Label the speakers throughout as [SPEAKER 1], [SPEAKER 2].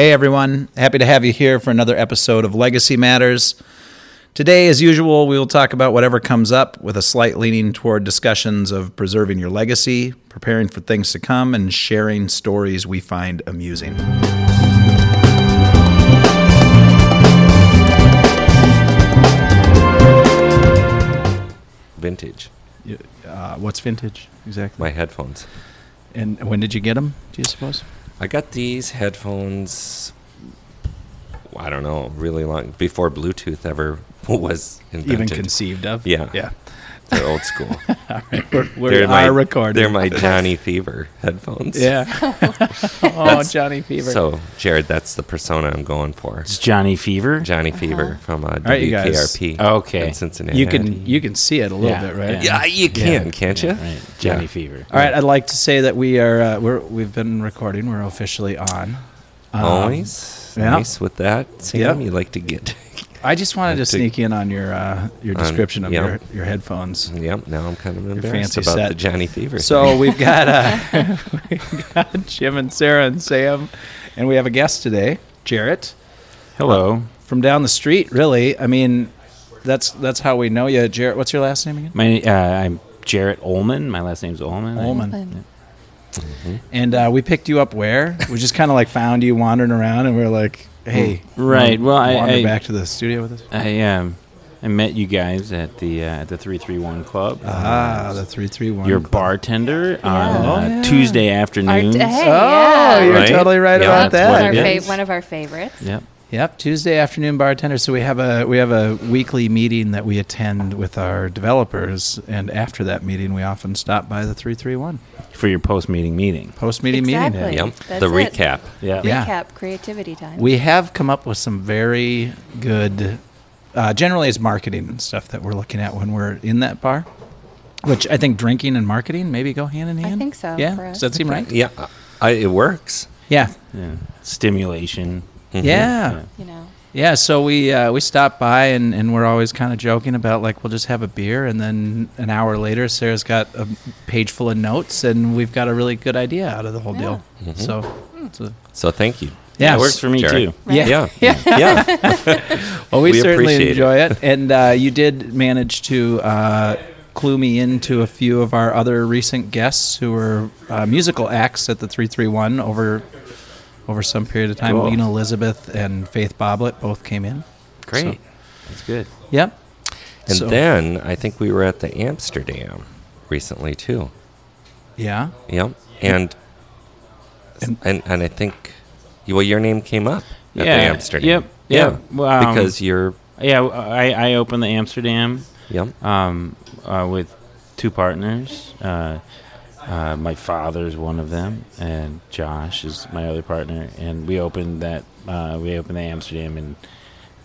[SPEAKER 1] Hey everyone, happy to have you here for another episode of Legacy Matters. Today, as usual, we will talk about whatever comes up with a slight leaning toward discussions of preserving your legacy, preparing for things to come, and sharing stories we find amusing.
[SPEAKER 2] Vintage.
[SPEAKER 1] Uh, what's vintage exactly?
[SPEAKER 2] My headphones.
[SPEAKER 1] And when did you get them? Do you suppose?
[SPEAKER 2] I got these headphones. I don't know, really long before Bluetooth ever was invented.
[SPEAKER 1] Even conceived of?
[SPEAKER 2] Yeah.
[SPEAKER 1] Yeah.
[SPEAKER 2] They're old school.
[SPEAKER 1] We're, we
[SPEAKER 2] they're
[SPEAKER 1] are
[SPEAKER 2] my,
[SPEAKER 1] recording.
[SPEAKER 2] They're my Johnny Fever headphones.
[SPEAKER 1] Yeah. oh, Johnny Fever.
[SPEAKER 2] So, Jarret, that's the persona I'm going for.
[SPEAKER 3] It's Johnny Fever.
[SPEAKER 2] Johnny Fever from uh,
[SPEAKER 1] right, you guys.
[SPEAKER 2] WKRP
[SPEAKER 3] Okay.
[SPEAKER 2] in Cincinnati.
[SPEAKER 1] you can you can see it a little
[SPEAKER 3] Yeah,
[SPEAKER 1] bit, right?
[SPEAKER 2] Yeah, you can, can't you?
[SPEAKER 3] Right. Johnny
[SPEAKER 2] Yeah.
[SPEAKER 3] Fever.
[SPEAKER 1] All right, I'd like to say that we are uh, we're we've been recording. We're officially on. Um,
[SPEAKER 2] Always
[SPEAKER 1] yeah.
[SPEAKER 2] nice with that. Sam,
[SPEAKER 1] Yep.
[SPEAKER 2] you like to get.
[SPEAKER 1] I just wanted to
[SPEAKER 2] to-
[SPEAKER 1] sneak in on your uh, your
[SPEAKER 2] On-
[SPEAKER 1] description of
[SPEAKER 2] yeah.
[SPEAKER 1] your, your headphones.
[SPEAKER 2] yep. Now I'm kind of embarrassed
[SPEAKER 1] fancy
[SPEAKER 2] about
[SPEAKER 1] set.
[SPEAKER 2] the Johnny Fever.
[SPEAKER 1] So we've got uh, we've got Jim and Sarah and Sam, and we have a guest today, Jarret
[SPEAKER 3] Hello.
[SPEAKER 1] from down the street. Really, I mean, that's that's how we know you, Jarret. What's your last name again?
[SPEAKER 3] My uh, I'm Jarret Oulman. My last name's Oulman. I-
[SPEAKER 1] Oulman. And uh, we picked you up where? We just kind of like found you wandering around, and we are like, "Hey,
[SPEAKER 3] Right, well, I-
[SPEAKER 1] wander
[SPEAKER 3] I-
[SPEAKER 1] back to the studio with us."
[SPEAKER 3] I um I met you guys at the uh, at the three three one club.
[SPEAKER 1] Ah, the three three one.
[SPEAKER 3] Your bartender on
[SPEAKER 1] Oh,
[SPEAKER 3] uh,
[SPEAKER 1] yeah.
[SPEAKER 3] Tuesday
[SPEAKER 4] Our
[SPEAKER 3] afternoons.
[SPEAKER 4] d- hey,
[SPEAKER 1] Oh,
[SPEAKER 4] yeah.
[SPEAKER 1] you're
[SPEAKER 2] Right?
[SPEAKER 1] totally right
[SPEAKER 2] Yeah,
[SPEAKER 1] about
[SPEAKER 3] that's what
[SPEAKER 1] that.
[SPEAKER 4] Our
[SPEAKER 3] it
[SPEAKER 4] fav- one of our favorites.
[SPEAKER 3] Yep.
[SPEAKER 1] Yep, Tuesday afternoon bartender. So we have a we have a weekly meeting that we attend with our developers, and after that meeting, we often stop by the three three one
[SPEAKER 3] For your post meeting meeting.
[SPEAKER 1] post meeting
[SPEAKER 4] Exactly.
[SPEAKER 1] meeting.
[SPEAKER 2] yep.
[SPEAKER 4] That's
[SPEAKER 2] the
[SPEAKER 4] it.
[SPEAKER 2] recap.
[SPEAKER 3] Yeah.
[SPEAKER 1] Yeah.
[SPEAKER 4] Recap creativity time.
[SPEAKER 1] We have come up with some very good. Uh, generally, it's marketing and stuff that we're looking at when we're in that bar, which I think drinking and marketing maybe go hand in hand.
[SPEAKER 4] I think so,
[SPEAKER 1] Yeah,
[SPEAKER 4] for
[SPEAKER 1] does that seem right?
[SPEAKER 2] Yeah, I, it works.
[SPEAKER 1] Yeah,
[SPEAKER 3] Yeah. Stimulation.
[SPEAKER 2] Mhm.
[SPEAKER 1] yeah.
[SPEAKER 3] Yeah.
[SPEAKER 4] you know.
[SPEAKER 1] Yeah, so we uh, we stop by and, and we're always kind of joking about like we'll just have a beer and then an hour later Sarah's got a page full of notes and we've got a really good idea out of the whole deal.
[SPEAKER 2] Mhm.
[SPEAKER 1] So, so
[SPEAKER 2] So thank you.
[SPEAKER 1] yeah,
[SPEAKER 3] It works for me
[SPEAKER 2] Jarret.
[SPEAKER 3] too.
[SPEAKER 4] Right.
[SPEAKER 1] Yeah.
[SPEAKER 2] Yeah, yeah.
[SPEAKER 1] well, we,
[SPEAKER 2] We
[SPEAKER 1] certainly
[SPEAKER 2] appreciate it.
[SPEAKER 1] enjoy it. And uh, you did manage to uh, clue me into a few of our other recent guests who were uh, musical acts at the 331 over over some period of time.
[SPEAKER 3] Cool.
[SPEAKER 1] Lena Elizabeth and Faith Boblet both came in.
[SPEAKER 3] Great.
[SPEAKER 1] So-
[SPEAKER 3] That's good.
[SPEAKER 1] Yep.
[SPEAKER 2] And
[SPEAKER 1] So-
[SPEAKER 2] then I think we were at the Amsterdam recently too.
[SPEAKER 1] Yeah.
[SPEAKER 2] Yep. And
[SPEAKER 1] And-
[SPEAKER 2] and and, I think well your name came up at the
[SPEAKER 3] Yeah,
[SPEAKER 2] Amsterdam.
[SPEAKER 3] yep,
[SPEAKER 2] Yeah.
[SPEAKER 3] yep. Well, um,
[SPEAKER 2] because you're
[SPEAKER 3] Yeah, I, I opened the Amsterdam
[SPEAKER 2] yep.
[SPEAKER 3] um, uh, with two partners. Uh, uh, my father's one of them, and Josh is my other partner. And we opened that. Uh, we opened the Amsterdam in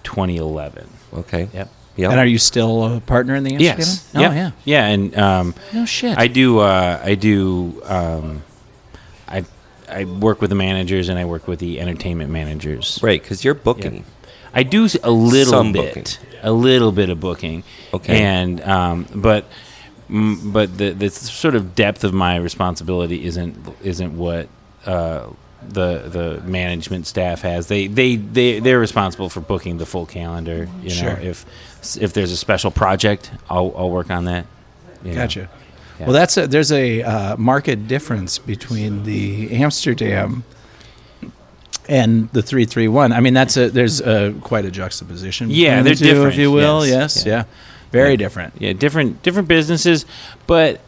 [SPEAKER 3] 2011.
[SPEAKER 2] Okay.
[SPEAKER 3] Yep.
[SPEAKER 2] Yep.
[SPEAKER 1] And are you still a partner in the Amsterdam?
[SPEAKER 3] Yes.
[SPEAKER 1] Oh,
[SPEAKER 3] Yep.
[SPEAKER 1] yeah.
[SPEAKER 3] Yeah, and um,
[SPEAKER 1] No shit.
[SPEAKER 3] I do. Uh, I do. Um, I I work with the managers, and I work with the entertainment managers.
[SPEAKER 2] right, because you're booking.
[SPEAKER 3] I do s- a little
[SPEAKER 2] Some
[SPEAKER 3] bit,
[SPEAKER 2] booking.
[SPEAKER 3] a little bit of booking.
[SPEAKER 2] Okay.
[SPEAKER 3] And um, but mm, but the the sort of depth of my responsibility isn't isn't what uh, the the management staff has. They they they they're responsible for booking the full calendar. You
[SPEAKER 1] Sure.
[SPEAKER 3] know, if if there's a special project, I'll I'll work on that. you know.
[SPEAKER 1] Gotcha.
[SPEAKER 3] Yeah.
[SPEAKER 1] Well, that's a, there's a uh, marked difference between the Amsterdam and the 331. I mean, that's a there's a, quite a juxtaposition.
[SPEAKER 3] Yeah, they're
[SPEAKER 1] the two,
[SPEAKER 3] different,
[SPEAKER 1] if you will.
[SPEAKER 3] yes,
[SPEAKER 1] Yes,
[SPEAKER 3] yeah.
[SPEAKER 1] yeah, very
[SPEAKER 3] Yeah.
[SPEAKER 1] different.
[SPEAKER 3] yeah different different businesses but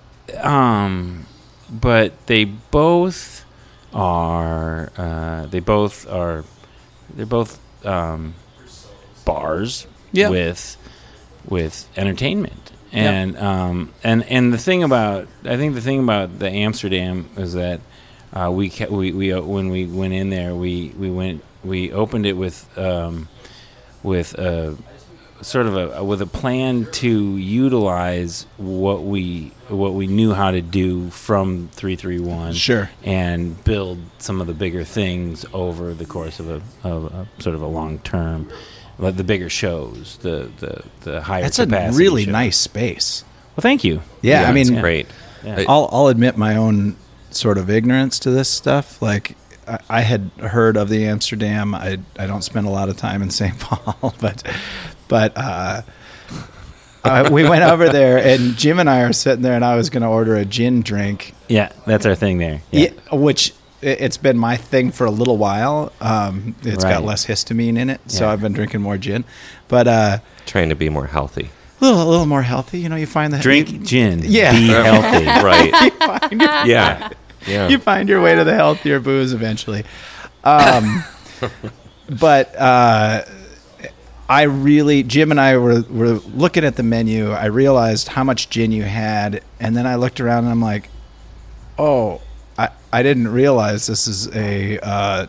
[SPEAKER 3] um but they both are uh they both are they're both um bars
[SPEAKER 1] Yeah.
[SPEAKER 3] with with entertainment and um and and the thing about i think the thing about the amsterdam is that uh we ca- we we uh, when we went in there we we went we opened it with um with a sort of a with a plan to utilize what we what we knew how to do from 331
[SPEAKER 1] Sure.
[SPEAKER 3] and build some of the bigger things over the course of a, of a sort of a long term like the bigger shows the the the higher
[SPEAKER 1] That's a really
[SPEAKER 3] shows.
[SPEAKER 1] nice space.
[SPEAKER 3] well thank you
[SPEAKER 1] Yeah, I
[SPEAKER 2] it's
[SPEAKER 1] mean,
[SPEAKER 2] great.
[SPEAKER 3] Yeah.
[SPEAKER 1] I'll I'll admit my own sort of ignorance to this stuff. Like, I, I had heard of the Amsterdam. I I don't spend a lot of time in St. Paul, but but uh, uh, we went over there, and Jim and I are sitting there, and I was going to order a gin drink,
[SPEAKER 3] Yeah, that's our thing there. Yeah.
[SPEAKER 1] yeah. which i- it's been my thing for a little while. Um, it's got less histamine in it, so
[SPEAKER 3] Yeah.
[SPEAKER 1] I've been drinking more gin, but uh,
[SPEAKER 2] Trying to be more healthy.
[SPEAKER 1] a little a little more healthy. You know, you find that
[SPEAKER 3] Drink
[SPEAKER 1] you,
[SPEAKER 3] gin.
[SPEAKER 1] Yeah.
[SPEAKER 3] Be healthy.
[SPEAKER 2] right.
[SPEAKER 1] find your-
[SPEAKER 2] Yeah. Yeah.
[SPEAKER 1] you find your way to the healthier booze eventually. Um, but uh, I really, Jim and I were, were looking at the menu. I realized how much gin you had, and then I looked around and I'm like, oh, I, I didn't realize this is a uh,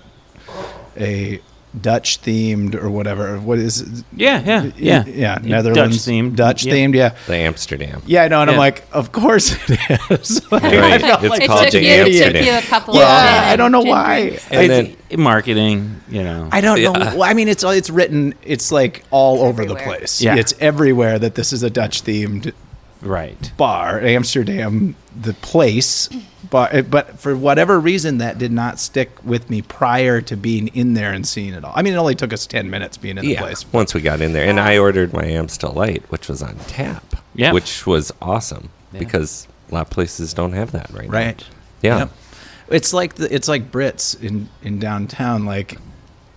[SPEAKER 1] a Dutch themed or whatever. What is it?
[SPEAKER 3] Yeah, yeah, yeah.
[SPEAKER 1] yeah, Netherlands
[SPEAKER 3] Dutch themed.
[SPEAKER 1] Dutch
[SPEAKER 3] Yep.
[SPEAKER 1] themed, yeah.
[SPEAKER 2] the Amsterdam.
[SPEAKER 1] Yeah, I know, and I'm like, of course it is. Like,
[SPEAKER 2] Right.
[SPEAKER 1] I
[SPEAKER 2] It's
[SPEAKER 1] like
[SPEAKER 4] it
[SPEAKER 2] called
[SPEAKER 4] took
[SPEAKER 2] the
[SPEAKER 4] you, it took
[SPEAKER 2] Amsterdam.
[SPEAKER 4] you a couple
[SPEAKER 1] Yeah,
[SPEAKER 4] of
[SPEAKER 1] I don't know why.
[SPEAKER 4] drinks.
[SPEAKER 2] And
[SPEAKER 3] It's
[SPEAKER 2] then
[SPEAKER 3] marketing, you know.
[SPEAKER 1] I don't know.
[SPEAKER 2] Yeah.
[SPEAKER 1] Well, I mean, it's all it's written. It's like all over the place.
[SPEAKER 3] Yeah.
[SPEAKER 1] it's everywhere that this is a Dutch themed
[SPEAKER 3] right.
[SPEAKER 1] bar, Amsterdam, the place. But but for whatever reason, that did not stick with me prior to being in there and seeing it all. I mean, it only took us ten minutes being in the
[SPEAKER 2] yeah,
[SPEAKER 1] place.
[SPEAKER 2] once we got in there, and I um, ordered my Amstel Light, which was on tap.
[SPEAKER 3] Yeah.
[SPEAKER 2] which was awesome
[SPEAKER 3] Yeah.
[SPEAKER 2] because a lot of places don't have that right. now.
[SPEAKER 1] Right.
[SPEAKER 2] Yeah.
[SPEAKER 1] Yep. It's like the, it's like Brits in in downtown. Like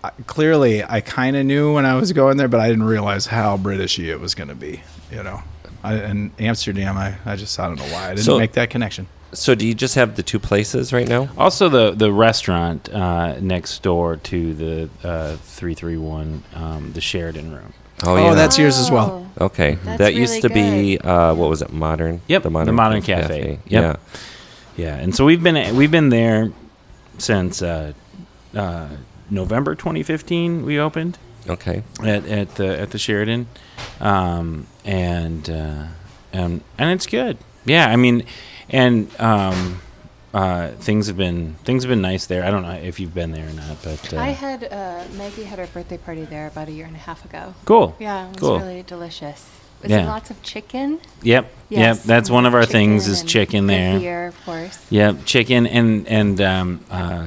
[SPEAKER 1] I, clearly, I kind of knew when I was going there, but I didn't realize how Britishy it was going to be. You know, I, and Amsterdam, I, I just I don't know why I didn't
[SPEAKER 2] So-
[SPEAKER 1] make that connection.
[SPEAKER 2] So, do you just have the two places right now?
[SPEAKER 3] Also, the the restaurant uh, next door to the uh, three three one, um, the Sheridan Room.
[SPEAKER 1] Oh, yeah. oh that's yours as well.
[SPEAKER 4] Oh,
[SPEAKER 2] okay.
[SPEAKER 4] That's
[SPEAKER 2] that used
[SPEAKER 4] really
[SPEAKER 2] to be uh, what was it? Modern.
[SPEAKER 3] Yep, the Modern Cafe. Yep.
[SPEAKER 2] Yeah.
[SPEAKER 3] Yeah, and so we've been we've been there since uh, uh, November 2015. We opened
[SPEAKER 2] Okay.
[SPEAKER 3] at at the at the Sheridan, um, and uh, and and it's good. Yeah, I mean, and um, uh, things have been things have been nice there. I don't know if you've been there or not, but uh,
[SPEAKER 4] I had uh, Maggie had her birthday party there about a year and a half ago.
[SPEAKER 3] cool.
[SPEAKER 4] Yeah, it was
[SPEAKER 3] Cool.
[SPEAKER 4] really delicious. Was
[SPEAKER 3] Yeah.
[SPEAKER 4] lots of chicken?
[SPEAKER 3] Yep,
[SPEAKER 4] Yes,
[SPEAKER 3] yep. That's one of our
[SPEAKER 4] chicken
[SPEAKER 3] things is chicken there.
[SPEAKER 4] Beer, of course.
[SPEAKER 3] Yep, chicken and and um, uh,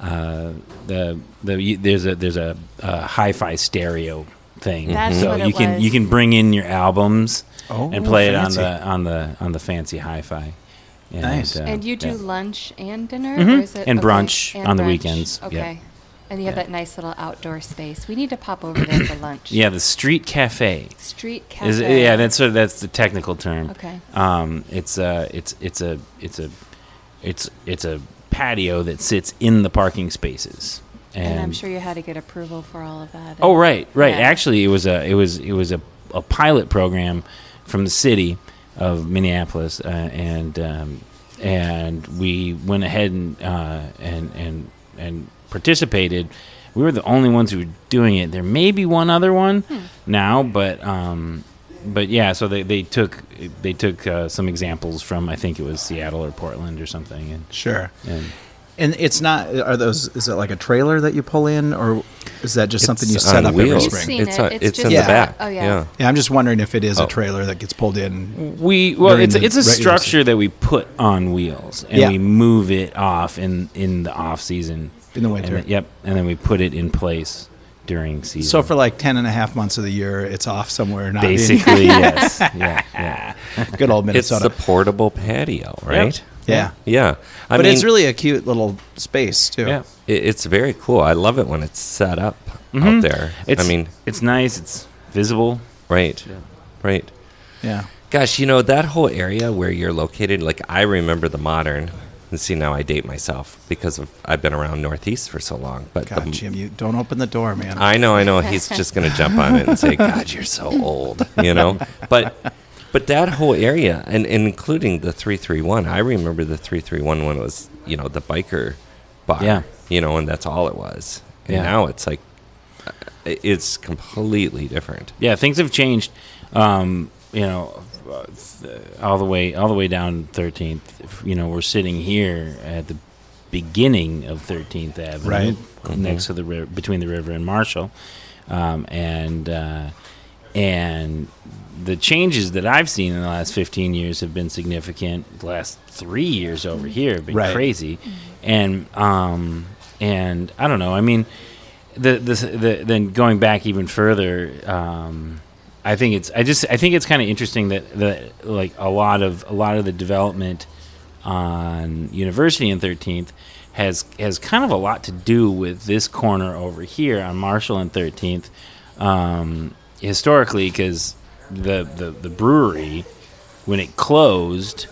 [SPEAKER 3] uh, the the there's a there's a, a hi-fi stereo thing.
[SPEAKER 4] That's
[SPEAKER 3] so
[SPEAKER 4] what it
[SPEAKER 3] you can
[SPEAKER 4] was.
[SPEAKER 3] you can bring in your albums
[SPEAKER 1] Oh,
[SPEAKER 3] and play
[SPEAKER 1] fancy.
[SPEAKER 3] it on the on the on the fancy hi-fi. And,
[SPEAKER 1] Nice.
[SPEAKER 3] uh,
[SPEAKER 4] and you do
[SPEAKER 3] yeah.
[SPEAKER 4] lunch and dinner,
[SPEAKER 3] Mhm.
[SPEAKER 4] or is it
[SPEAKER 3] And
[SPEAKER 4] okay,
[SPEAKER 3] brunch
[SPEAKER 4] and
[SPEAKER 3] on the
[SPEAKER 4] brunch.
[SPEAKER 3] weekends, yep.
[SPEAKER 4] Okay, and you have
[SPEAKER 3] Yeah.
[SPEAKER 4] that nice little outdoor space. We need to pop over there for lunch.
[SPEAKER 3] Yeah, the street cafe.
[SPEAKER 4] Street cafe.
[SPEAKER 3] Is yeah, that's sort of, that's the technical term.
[SPEAKER 4] okay.
[SPEAKER 3] Um, it's a it's it's a it's a it's it's a patio that sits in the parking spaces.
[SPEAKER 4] And, I'm sure you had to get approval for all of that.
[SPEAKER 3] Oh right, right.
[SPEAKER 4] Yeah.
[SPEAKER 3] Actually, it was a it was it was a, a pilot program from the city of Minneapolis, uh, and um, and we went ahead and uh, and and and participated. We were the only ones who were doing it. There may be one other one
[SPEAKER 4] Hmm.
[SPEAKER 3] now, but um, but yeah. So they, they took they took uh, some examples from I think it was Seattle or Portland or something, and,
[SPEAKER 1] Sure.
[SPEAKER 3] and
[SPEAKER 1] And it's not. Are those? Is it like a trailer that you pull in, or is that just something you set up
[SPEAKER 2] wheels.
[SPEAKER 1] every spring?
[SPEAKER 2] It's
[SPEAKER 4] it.
[SPEAKER 2] on-
[SPEAKER 4] It's
[SPEAKER 2] it's
[SPEAKER 4] just
[SPEAKER 2] in
[SPEAKER 1] the
[SPEAKER 4] uh,
[SPEAKER 2] back.
[SPEAKER 4] Oh yeah.
[SPEAKER 2] Yeah.
[SPEAKER 1] Yeah, I'm just wondering if it is
[SPEAKER 2] Oh.
[SPEAKER 1] a trailer that gets pulled in.
[SPEAKER 3] We well, it's a, it's a
[SPEAKER 1] regular
[SPEAKER 3] structure that we put on wheels and
[SPEAKER 1] Yeah.
[SPEAKER 3] we move it off in in the off season.
[SPEAKER 1] In the
[SPEAKER 3] And
[SPEAKER 1] winter.
[SPEAKER 3] then- yep, and then we put it in place during season.
[SPEAKER 1] So for like 10 and a half months of the year, it's off somewhere. Not being-
[SPEAKER 3] basically, yes, yeah, yeah.
[SPEAKER 1] good old Minnesota.
[SPEAKER 2] It's
[SPEAKER 1] Minnesota.
[SPEAKER 2] the portable patio, right?
[SPEAKER 1] Yeah.
[SPEAKER 2] Yeah. I
[SPEAKER 1] but
[SPEAKER 2] mean,
[SPEAKER 1] it's really a cute little space too.
[SPEAKER 3] yeah.
[SPEAKER 2] it- it's very cool. I love it when it's set up
[SPEAKER 3] Mhm.
[SPEAKER 2] out there.
[SPEAKER 3] It's,
[SPEAKER 2] I mean,
[SPEAKER 3] it's nice. It's visible.
[SPEAKER 2] right, right.
[SPEAKER 1] Yeah.
[SPEAKER 2] Gosh, you know that whole area where you're located. Like I remember the modern. And see now I date myself because of I've been around Northeast for so long. But
[SPEAKER 1] God,
[SPEAKER 2] the,
[SPEAKER 1] Jim, you don't open the door, man.
[SPEAKER 2] I know, I know. He's just going to jump on it and say, "God, you're so old," you know. But but that whole area, and, and including the three three one, I remember the three three one when it was you know the biker bar,
[SPEAKER 3] Yeah.
[SPEAKER 2] you know, and that's all it was. And
[SPEAKER 3] Yeah.
[SPEAKER 2] now it's like uh, it's completely different.
[SPEAKER 3] Yeah, things have changed. Um, you know, uh, all the way all the way down Thirteenth. You know, we're sitting here at the beginning of Thirteenth Avenue,
[SPEAKER 1] Right.
[SPEAKER 3] next to the river, between the river and Marshall, um, and uh, and the changes that I've seen in the last 15 years have been significant. The last three years over here have been
[SPEAKER 5] Right.
[SPEAKER 3] crazy, and um, and I don't know. I mean, the the, the then going back even further. Um, I think it's I just I think it's kind of interesting that that like a lot of a lot of the development on University and 13th has has kind of a lot to do with this corner over here on Marshall and 13th um, historically because the, the the brewery when it closed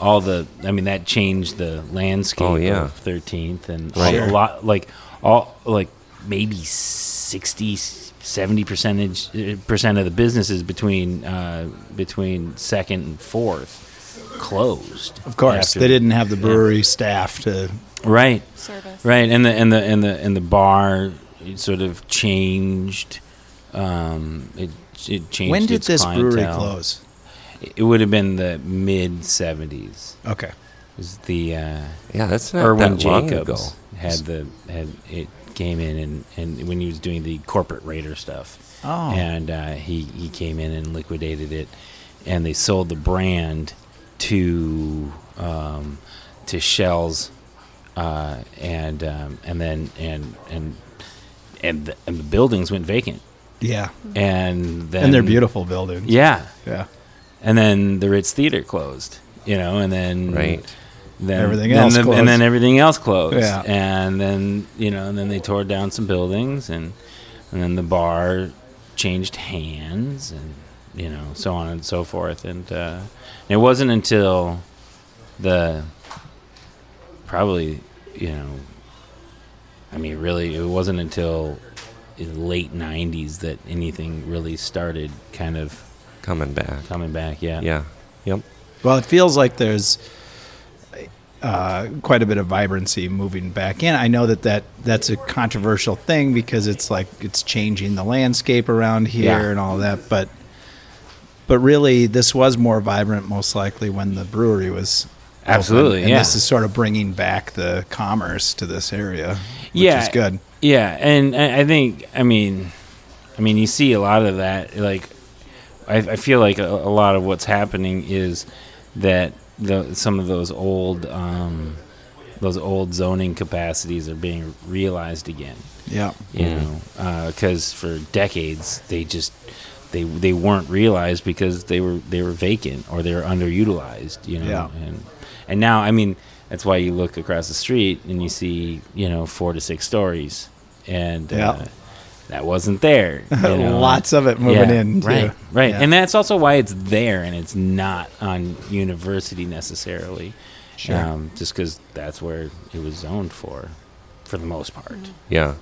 [SPEAKER 3] all the I mean that changed the landscape
[SPEAKER 2] Oh, yeah.
[SPEAKER 3] of 13th and
[SPEAKER 2] Right.
[SPEAKER 3] a lot like all like maybe 60 70 percentage uh, percent of the businesses between uh, between second and fourth closed
[SPEAKER 5] Of course, they didn't have the brewery staff to.
[SPEAKER 3] right
[SPEAKER 4] Service.
[SPEAKER 3] right and the and the and the and the bar sort of changed um it it changed
[SPEAKER 5] When did
[SPEAKER 3] its
[SPEAKER 5] this brewery close?
[SPEAKER 3] it would have been the mid 70s
[SPEAKER 5] Okay.
[SPEAKER 3] was the uh
[SPEAKER 2] Yeah, that's not
[SPEAKER 3] Irwin
[SPEAKER 2] that long
[SPEAKER 3] Jacobs
[SPEAKER 2] ago.
[SPEAKER 3] had the had it came in and, and when he was doing the corporate raider stuff,
[SPEAKER 5] Oh.
[SPEAKER 3] and uh, he he came in and liquidated it, and they sold the brand to um, to Schell's, uh, and um, and then and and and the, and the buildings went vacant,
[SPEAKER 5] Yeah.
[SPEAKER 3] and then
[SPEAKER 5] and they're beautiful buildings.
[SPEAKER 3] Yeah,
[SPEAKER 5] Yeah.
[SPEAKER 3] and then the Ritz Theater closed, you know, and then
[SPEAKER 2] Right.
[SPEAKER 3] then
[SPEAKER 5] Everything
[SPEAKER 3] then
[SPEAKER 5] else
[SPEAKER 3] the-
[SPEAKER 5] closed.
[SPEAKER 3] and then everything else closed.
[SPEAKER 5] Yeah.
[SPEAKER 3] and then you know, and then they tore down some buildings, and and then the bar changed hands, and you know, so on and so forth. And uh, it wasn't until the probably you know, I mean, really, it wasn't until the late '90s that anything really started kind of
[SPEAKER 2] Coming back.
[SPEAKER 3] coming back. Yeah.
[SPEAKER 2] Yeah. Yep.
[SPEAKER 5] Well, it feels like there's uh, quite a bit of vibrancy moving back in. I know that, that that's a controversial thing because it's like it's changing the landscape around here
[SPEAKER 3] Yeah.
[SPEAKER 5] and all that, but but really this was more vibrant most likely when the brewery was open.
[SPEAKER 3] Absolutely,
[SPEAKER 5] and
[SPEAKER 3] yeah.
[SPEAKER 5] this is sort of bringing back the commerce to this area, which
[SPEAKER 3] Yeah.
[SPEAKER 5] is good.
[SPEAKER 3] Yeah, and I I think I mean, I mean, you see a lot of that. Like, I, I feel like a, a lot of what's happening is that the some of those old um, those old zoning capacities are being realized again.
[SPEAKER 5] Yeah.
[SPEAKER 3] You
[SPEAKER 2] Mm.
[SPEAKER 3] know, because for decades they just they they weren't realized because they were they were vacant or they were underutilized. You know,
[SPEAKER 5] Yeah.
[SPEAKER 3] and and now I mean that's why you look across the street and you see you know four to six stories, and
[SPEAKER 5] Yeah.
[SPEAKER 3] uh, that wasn't there. you know.
[SPEAKER 5] Lots of it moving
[SPEAKER 3] Yeah,
[SPEAKER 5] in. too.
[SPEAKER 3] right, right,
[SPEAKER 5] Yeah.
[SPEAKER 3] and that's also why it's there and it's not on university necessarily,
[SPEAKER 5] Sure.
[SPEAKER 3] um, just because that's where it was zoned for, for the most part.
[SPEAKER 2] Yeah.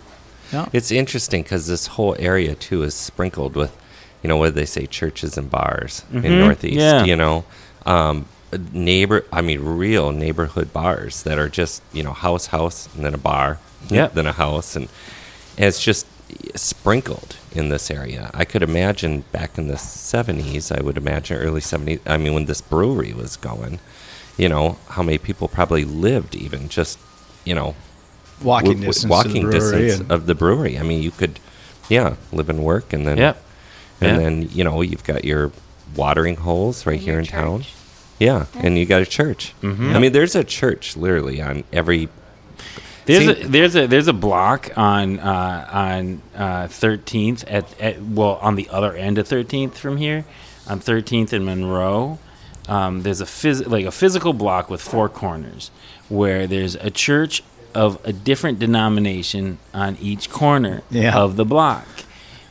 [SPEAKER 5] Yeah.
[SPEAKER 2] It's interesting because this whole area too is sprinkled with, you know, what they say, churches and bars in
[SPEAKER 3] Mhm.
[SPEAKER 2] Northeast.
[SPEAKER 3] Yeah.
[SPEAKER 2] You know, um, neighbor. I mean, real neighborhood bars that are just you know house, house, and then a bar,
[SPEAKER 3] Yep.
[SPEAKER 2] then a house, and, and it's just sprinkled in this area. I could imagine back in the '70s. I would imagine early '70s. I mean, when this brewery was going, you know, how many people probably lived even just, you know,
[SPEAKER 5] walking
[SPEAKER 2] w- w-
[SPEAKER 5] distance
[SPEAKER 2] walking
[SPEAKER 5] the
[SPEAKER 2] distance
[SPEAKER 5] and-
[SPEAKER 2] of the brewery. I mean, you could, yeah, live and work, and then,
[SPEAKER 3] yeah.
[SPEAKER 2] and
[SPEAKER 3] Yeah.
[SPEAKER 2] then you know you've got your watering holes right
[SPEAKER 4] And
[SPEAKER 2] here
[SPEAKER 4] your
[SPEAKER 2] in town.
[SPEAKER 4] Church.
[SPEAKER 2] Yeah, and you got a church.
[SPEAKER 3] Mhm.
[SPEAKER 2] I mean, there's a church literally on every.
[SPEAKER 3] There's
[SPEAKER 2] See-
[SPEAKER 3] a there's a there's a block on uh, on uh, Thirteenth at, at well on the other end of Thirteenth from here, on Thirteenth and Monroe. Um, there's a phys- like a physical block with four corners, where there's a church of a different denomination on each corner
[SPEAKER 5] Yeah.
[SPEAKER 3] of the block.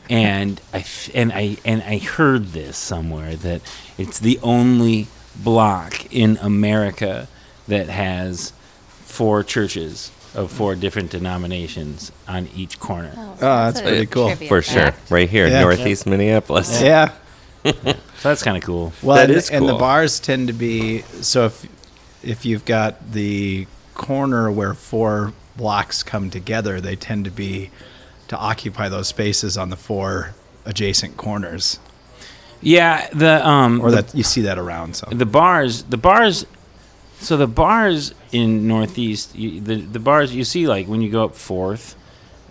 [SPEAKER 3] And I f- and I and I heard this somewhere that it's the only block in America that has four churches of four different denominations on each corner.
[SPEAKER 4] Oh,
[SPEAKER 5] Oh, that's
[SPEAKER 4] a
[SPEAKER 5] pretty cool.
[SPEAKER 4] trivia
[SPEAKER 2] For sure, right here,
[SPEAKER 5] Yeah.
[SPEAKER 2] Northeast Minneapolis.
[SPEAKER 5] yeah.
[SPEAKER 3] So that's kind of cool.
[SPEAKER 5] Well,
[SPEAKER 2] That
[SPEAKER 5] and,
[SPEAKER 2] is
[SPEAKER 5] and the bars tend to be so if if you've got the corner where four blocks come together, they tend to be to occupy those spaces on the four adjacent corners,
[SPEAKER 3] Yeah, the um
[SPEAKER 5] or
[SPEAKER 3] the,
[SPEAKER 5] that you see that around. So
[SPEAKER 3] the bars the bars so the bars in northeast you, the the bars you see like when you go up fourth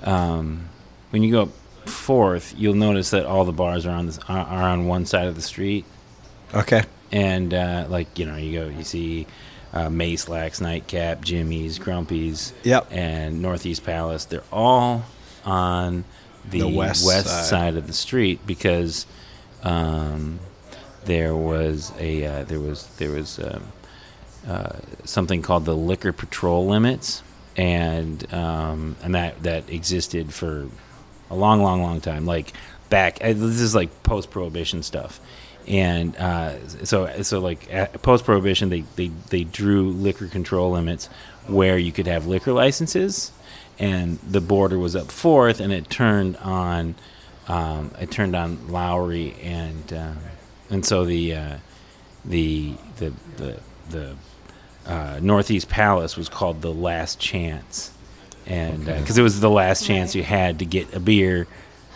[SPEAKER 3] um when you go up Fourth, you'll notice that all the bars are on this, are, are on one side of the street,
[SPEAKER 5] Okay.
[SPEAKER 3] and uh, like you know, you go, you see uh, Mayslack's, Nightcap, Jimmy's, Grumpy's,
[SPEAKER 5] Yep.
[SPEAKER 3] and Northeast Palace. They're all on the,
[SPEAKER 5] The west
[SPEAKER 3] west,
[SPEAKER 5] side.
[SPEAKER 3] side. of the street because um, there was a uh, there was there was um, uh, something called the liquor patrol limits, and um, and that that existed for a long, long, long time. Like back, uh, this is like post prohibition stuff. And uh, so, so like post prohibition, they, they they drew liquor control limits where you could have liquor licenses, and the border was up fourth, and it turned on, um, it turned on Lowry, and um, and so the uh, the the the the uh, Northeast Palace was called the Last Chance, and because it was the last chance you had to get a beer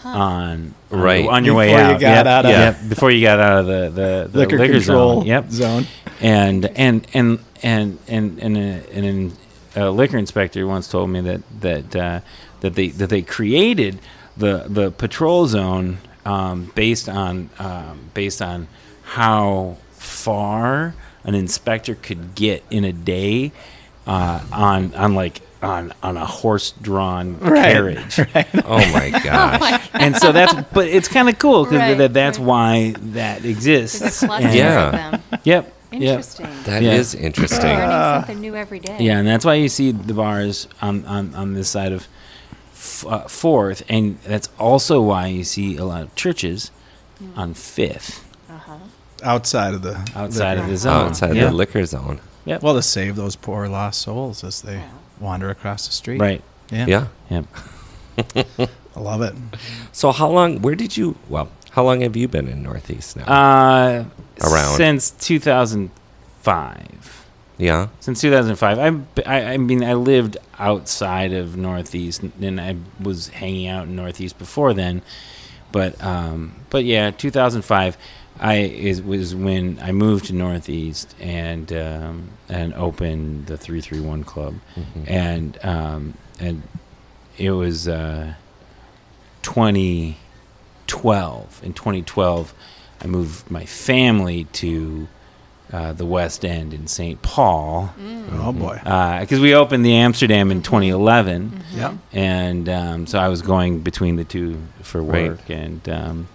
[SPEAKER 3] on on,
[SPEAKER 2] Right.
[SPEAKER 3] on your way
[SPEAKER 5] Before you
[SPEAKER 3] out.
[SPEAKER 5] got
[SPEAKER 3] Yep,
[SPEAKER 5] out of-
[SPEAKER 3] yep, before you got out of the the, the
[SPEAKER 5] Liquor,
[SPEAKER 3] liquor,
[SPEAKER 5] control
[SPEAKER 3] zone. Yep,
[SPEAKER 5] zone.
[SPEAKER 3] and and and and and and, a, and a liquor inspector once told me that that uh, that they that they created the the patrol zone um, based on um, based on how far an inspector could get in a day uh, on on like on on a horse drawn
[SPEAKER 5] Right,
[SPEAKER 3] carriage
[SPEAKER 2] Oh my gosh.
[SPEAKER 3] and so that's but it's kind of cool because
[SPEAKER 4] Right,
[SPEAKER 3] that, that's
[SPEAKER 4] right.
[SPEAKER 3] why that exists
[SPEAKER 4] a
[SPEAKER 3] And-
[SPEAKER 2] Yeah.
[SPEAKER 4] of them.
[SPEAKER 3] yep yep
[SPEAKER 4] Interesting.
[SPEAKER 2] That is
[SPEAKER 3] Yeah.
[SPEAKER 2] interesting.
[SPEAKER 4] Learning something new every day.
[SPEAKER 3] Yeah, and that's why you see the bars on on, on this side of f- uh, Fourth, and that's also why you see a lot of churches on Fifth
[SPEAKER 4] Uh-huh.
[SPEAKER 5] Outside of the
[SPEAKER 3] outside
[SPEAKER 5] liquor.
[SPEAKER 3] of the zone.
[SPEAKER 2] Outside
[SPEAKER 3] yeah.
[SPEAKER 2] the liquor zone.
[SPEAKER 3] Yep.
[SPEAKER 5] Well, to save those poor lost souls as they wander across the street.
[SPEAKER 3] right.
[SPEAKER 5] Yeah.
[SPEAKER 2] Yeah.
[SPEAKER 3] Yep.
[SPEAKER 5] I love it.
[SPEAKER 2] So how long? Where did you? Well, how long have you been in Northeast now?
[SPEAKER 3] Uh,
[SPEAKER 2] Around.
[SPEAKER 3] since 2005.
[SPEAKER 2] Yeah.
[SPEAKER 3] Since 2005, I, I I mean I lived outside of Northeast, and I was hanging out in Northeast before then, but um, but yeah, 2005, I is was when I moved to Northeast and um, and opened the 331 Club, and um, and it was uh, 2012. In 2012, I moved my family to uh, the West End in St. Paul
[SPEAKER 5] Oh boy.
[SPEAKER 3] because we opened the Amsterdam in 2011,
[SPEAKER 5] Yep.
[SPEAKER 3] and um, so I was going between the two for
[SPEAKER 2] Right.
[SPEAKER 3] work, and um,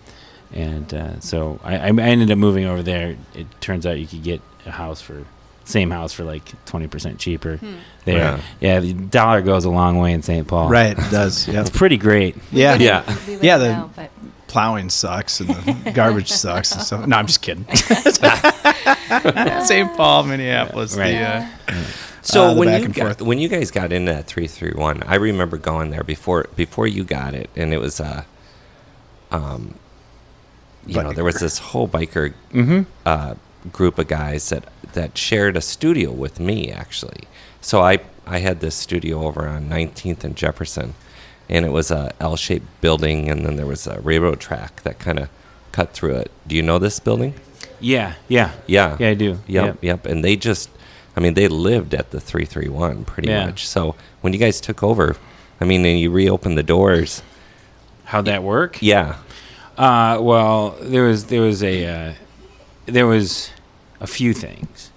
[SPEAKER 3] and uh, so I, I ended up moving over there. It turns out you could get a house for same house for like 20 percent cheaper there.
[SPEAKER 2] Yeah.
[SPEAKER 3] Yeah. the dollar goes a long way in St. Paul.
[SPEAKER 5] Right. It does. Yep.
[SPEAKER 3] it's pretty great.
[SPEAKER 5] Yeah.
[SPEAKER 2] Yeah.
[SPEAKER 4] We wouldn't
[SPEAKER 5] Yeah, the-
[SPEAKER 4] know, but
[SPEAKER 5] Plowing sucks and the garbage sucks and stuff. No, I'm just kidding. St. Paul, Minneapolis.
[SPEAKER 3] Right.
[SPEAKER 5] The, uh,
[SPEAKER 2] So
[SPEAKER 5] Uh, the
[SPEAKER 2] when
[SPEAKER 5] back
[SPEAKER 2] you
[SPEAKER 5] and
[SPEAKER 2] got,
[SPEAKER 5] forth.
[SPEAKER 2] when you guys got into that three three one, I remember going there before before you got it, and it was uh, um, you know, there was this whole biker uh, group of guys that that shared a studio with me actually. So I I had this studio over on 19th and Jefferson, and it was a L-shaped building, and then there was a railroad track that kind of cut through it. Do you know this building?
[SPEAKER 3] Yeah, yeah,
[SPEAKER 2] Yeah.
[SPEAKER 3] yeah. I do.
[SPEAKER 2] Yep, yep. And they just, I mean, they lived at the 331 pretty
[SPEAKER 3] Yeah.
[SPEAKER 2] much. So when you guys took over, I mean, and you reopened the doors,
[SPEAKER 3] How'd that work?
[SPEAKER 2] yeah.
[SPEAKER 3] Uh, well, there was there was a uh, there was a few things.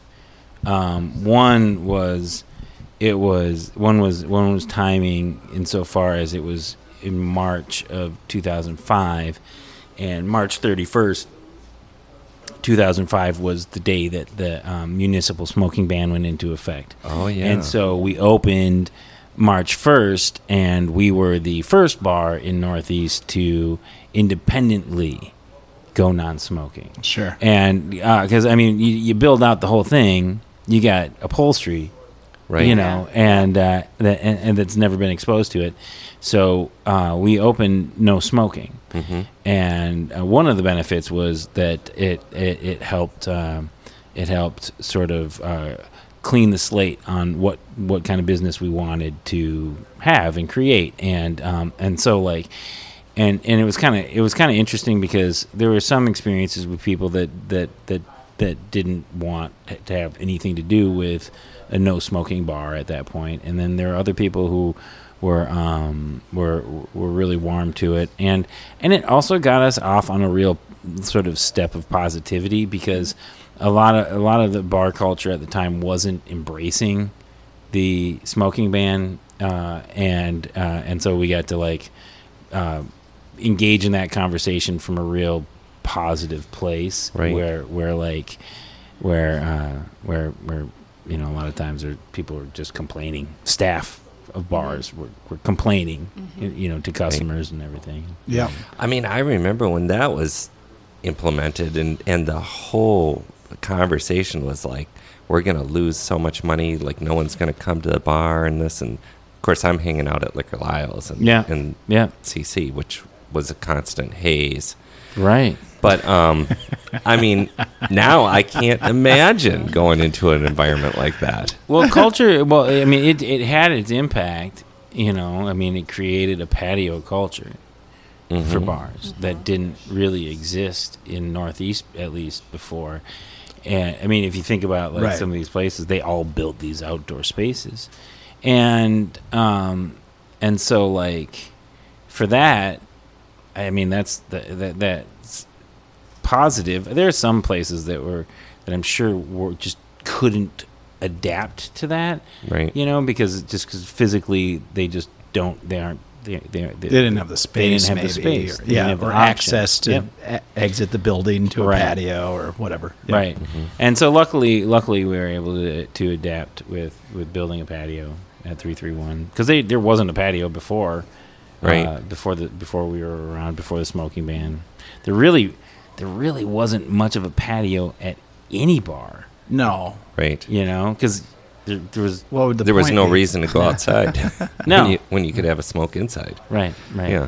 [SPEAKER 3] Um, one was it was one was one was timing insofar as it was in March of 2005, and March 31st, 2005 was the day that the um, municipal smoking ban went into effect.
[SPEAKER 2] Oh, yeah.
[SPEAKER 3] And so we opened March 1st, and we were the first bar in Northeast to independently go non-smoking.
[SPEAKER 5] sure.
[SPEAKER 3] And because I mean, you, you build out the whole thing, you got upholstery,
[SPEAKER 2] Right.
[SPEAKER 3] you know, and uh, that and, and that's never been exposed to it. So uh, we opened no smoking,
[SPEAKER 2] hmm
[SPEAKER 3] and uh, one of the benefits was that it it, it helped um, it helped sort of uh, clean the slate on what what kind of business we wanted to have and create, and um, and so like. And, and it was kind of it was kind of interesting because there were some experiences with people that, that, that that didn't want to have anything to do with a no smoking bar at that point, and then there are other people who were um, were were really warm to it, and and it also got us off on a real sort of step of positivity because a lot of a lot of the bar culture at the time wasn't embracing the smoking ban, uh, and uh, and so we got to like uh, engage in that conversation from a real positive place,
[SPEAKER 2] Right.
[SPEAKER 3] where where like where uh, where where you know a lot of times there people are just complaining. Staff of bars were, were complaining, mm-hmm. y- you know, to customers and everything.
[SPEAKER 1] Yeah.
[SPEAKER 2] I mean, I remember when that was implemented, and and the whole conversation was like, "We're gonna lose so much money. Like, no one's gonna come to the bar, and this." And of course, I'm hanging out at Liquor Lyles and
[SPEAKER 3] Yeah.
[SPEAKER 2] and
[SPEAKER 3] Yeah,
[SPEAKER 2] CC, which was a constant haze.
[SPEAKER 3] right.
[SPEAKER 2] But um, I mean, now I can't imagine going into an environment like that.
[SPEAKER 3] Well, culture. Well, I mean, it it had its impact. You know, I mean, it created a patio culture for
[SPEAKER 2] Mhm.
[SPEAKER 3] bars that didn't really exist in Northeast, at least before. And I mean, if you think about like
[SPEAKER 1] Right.
[SPEAKER 3] some of these places, they all built these outdoor spaces, and um, and so like for that, I mean, that's the, that that's positive. There are some places that were that I'm sure were just couldn't adapt to that,
[SPEAKER 2] Right.
[SPEAKER 3] you know, because just because physically they just don't, they aren't, they they, they,
[SPEAKER 1] They didn't have the space.
[SPEAKER 3] They didn't have
[SPEAKER 1] maybe,
[SPEAKER 3] the space.
[SPEAKER 1] or,
[SPEAKER 3] They didn't
[SPEAKER 1] yeah,
[SPEAKER 3] have the
[SPEAKER 1] or
[SPEAKER 3] option.
[SPEAKER 1] access to
[SPEAKER 3] Yep.
[SPEAKER 1] e- exit the building to a
[SPEAKER 3] Right.
[SPEAKER 1] patio or whatever. Yeah.
[SPEAKER 3] Right. And so luckily, luckily we were able to to adapt with with building a patio at three three one because they there wasn't a patio before,
[SPEAKER 2] Right.
[SPEAKER 3] Uh, before the before we were around before the smoking ban, there really there really wasn't much of a patio at any bar,
[SPEAKER 1] No.
[SPEAKER 2] Right.
[SPEAKER 3] you know, because there, there was
[SPEAKER 1] What would the
[SPEAKER 2] there was no
[SPEAKER 1] be?
[SPEAKER 2] reason to go outside
[SPEAKER 3] No.
[SPEAKER 2] when, you, when you could have a smoke inside.
[SPEAKER 3] right right
[SPEAKER 2] Yeah.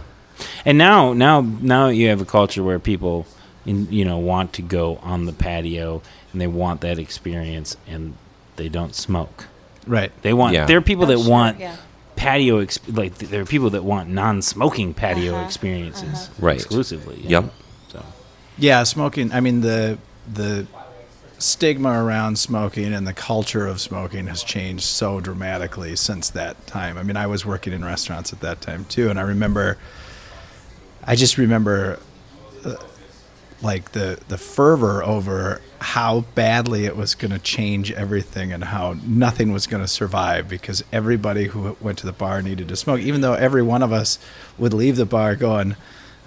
[SPEAKER 3] And now, now, now you have a culture where people, in, you know, want to go on the patio and they want that experience, and they don't smoke.
[SPEAKER 1] Right.
[SPEAKER 3] They want.
[SPEAKER 2] Yeah.
[SPEAKER 3] There are people
[SPEAKER 4] Oh,
[SPEAKER 3] that
[SPEAKER 4] sure,
[SPEAKER 3] want
[SPEAKER 4] yeah.
[SPEAKER 3] patio. Exp- like there are people that want non-smoking patio
[SPEAKER 4] Uh-huh,
[SPEAKER 3] experiences
[SPEAKER 4] uh-huh.
[SPEAKER 2] Right.
[SPEAKER 3] exclusively.
[SPEAKER 2] Yep.
[SPEAKER 3] know?
[SPEAKER 1] Yeah, smoking. I mean the the stigma around smoking and the culture of smoking has changed so dramatically since that time. I mean, I was working in restaurants at that time too, and I remember. I just remember, uh, like the the fervor over how badly it was going to change everything and how nothing was going to survive because everybody who went to the bar needed to smoke, even though every one of us would leave the bar going,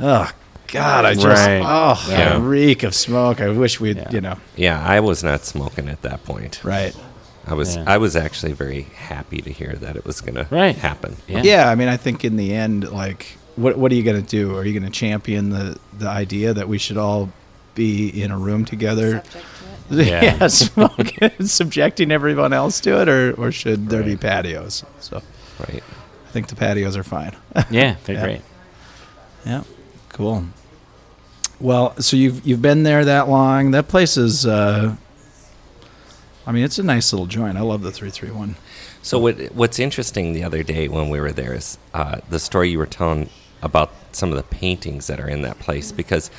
[SPEAKER 1] "Oh God, I just
[SPEAKER 3] Right.
[SPEAKER 1] oh
[SPEAKER 2] Yeah.
[SPEAKER 1] I reek of smoke. I wish we'd
[SPEAKER 3] Yeah.
[SPEAKER 1] you know
[SPEAKER 2] Yeah, I was not smoking at that point.
[SPEAKER 1] right."
[SPEAKER 2] I was
[SPEAKER 3] Yeah.
[SPEAKER 2] I was actually very happy to hear that it was going to
[SPEAKER 3] Right.
[SPEAKER 2] happen.
[SPEAKER 3] yeah,
[SPEAKER 1] Yeah. I mean, I think in the end, like, what what are you going to do? Are you going to champion the the idea that we should all be in a room together?
[SPEAKER 4] Subject.
[SPEAKER 3] Yeah.
[SPEAKER 1] yeah, smoking, subjecting everyone else to it, or or should there be patios? So
[SPEAKER 2] Right.
[SPEAKER 1] I think the patios are fine.
[SPEAKER 3] yeah, they're
[SPEAKER 1] Yeah.
[SPEAKER 3] great.
[SPEAKER 1] yeah, cool. Well, so you've you've been there that long. That place is. Uh, I mean, it's a nice little joint. I love the three three one.
[SPEAKER 2] So what what's interesting the other day when we were there is uh, the story you were telling about some of the paintings that are in that place because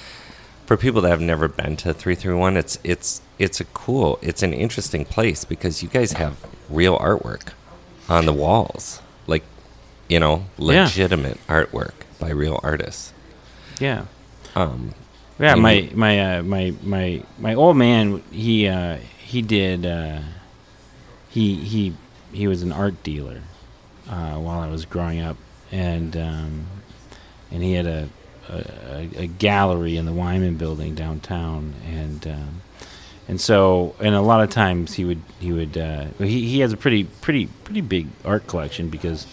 [SPEAKER 2] for people that have never been to 331 it's it's it's a cool it's an interesting place because you guys have real artwork on the walls like you know
[SPEAKER 3] Yeah.
[SPEAKER 2] legitimate artwork by real artists
[SPEAKER 3] Yeah.
[SPEAKER 2] um
[SPEAKER 3] Yeah, my my uh, my my my old man he uh, he did uh, he he he was an art dealer uh, while I was growing up, and um, and he had a, a a gallery in the Wyman Building downtown, and um, and so and a lot of times he would he would uh, he he has a pretty pretty pretty big art collection because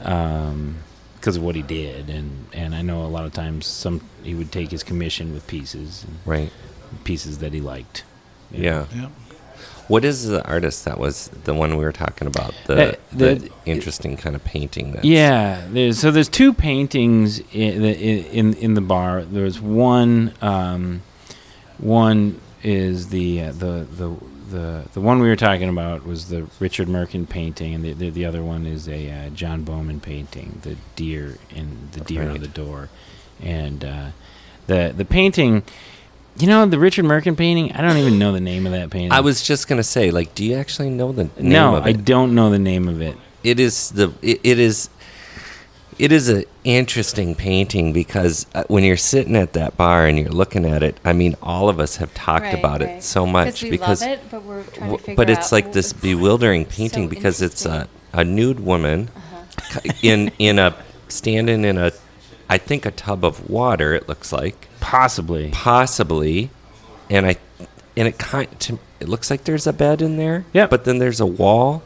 [SPEAKER 3] um, because of what he did, and and I know a lot of times some he would take his commission with pieces, and
[SPEAKER 2] right
[SPEAKER 3] pieces that he liked.
[SPEAKER 2] yeah
[SPEAKER 1] Yeah.
[SPEAKER 2] what is the artist that was the one we were talking about the,
[SPEAKER 3] Uh,
[SPEAKER 2] the,
[SPEAKER 3] the-
[SPEAKER 2] interesting kind of painting that's
[SPEAKER 3] Yeah, there's, so there's two paintings in the, in in the bar. There's one, um, one is the uh, the the the the one we were talking about was the Richard Merkin painting, and the the, the other one is a uh, John Bowman painting, the deer in the deer on the door, and uh, the the painting you know the Richard Merkin painting. I don't even know the name of that painting.
[SPEAKER 2] I was just gonna say, like, do you actually know the name
[SPEAKER 3] no,
[SPEAKER 2] of
[SPEAKER 3] I don't know the name of it.
[SPEAKER 2] it is the it, it is it is an interesting painting because uh, when you're sitting at that bar and you're looking at it, I mean, all of us have talked
[SPEAKER 4] Right,
[SPEAKER 2] about
[SPEAKER 4] right.
[SPEAKER 2] it so much
[SPEAKER 4] we
[SPEAKER 2] because,
[SPEAKER 4] love it, but we're trying
[SPEAKER 2] w-
[SPEAKER 4] to figure
[SPEAKER 2] but it's
[SPEAKER 4] out
[SPEAKER 2] like this
[SPEAKER 4] what's
[SPEAKER 2] bewildering
[SPEAKER 4] so
[SPEAKER 2] painting because it's a, a nude woman
[SPEAKER 4] Uh-huh.
[SPEAKER 2] in in a standing in a I think a tub of water. It looks like
[SPEAKER 3] Possibly.
[SPEAKER 2] possibly, and I and it kind to, it looks like there's a bed in there.
[SPEAKER 3] Yeah,
[SPEAKER 2] But then there's a wall,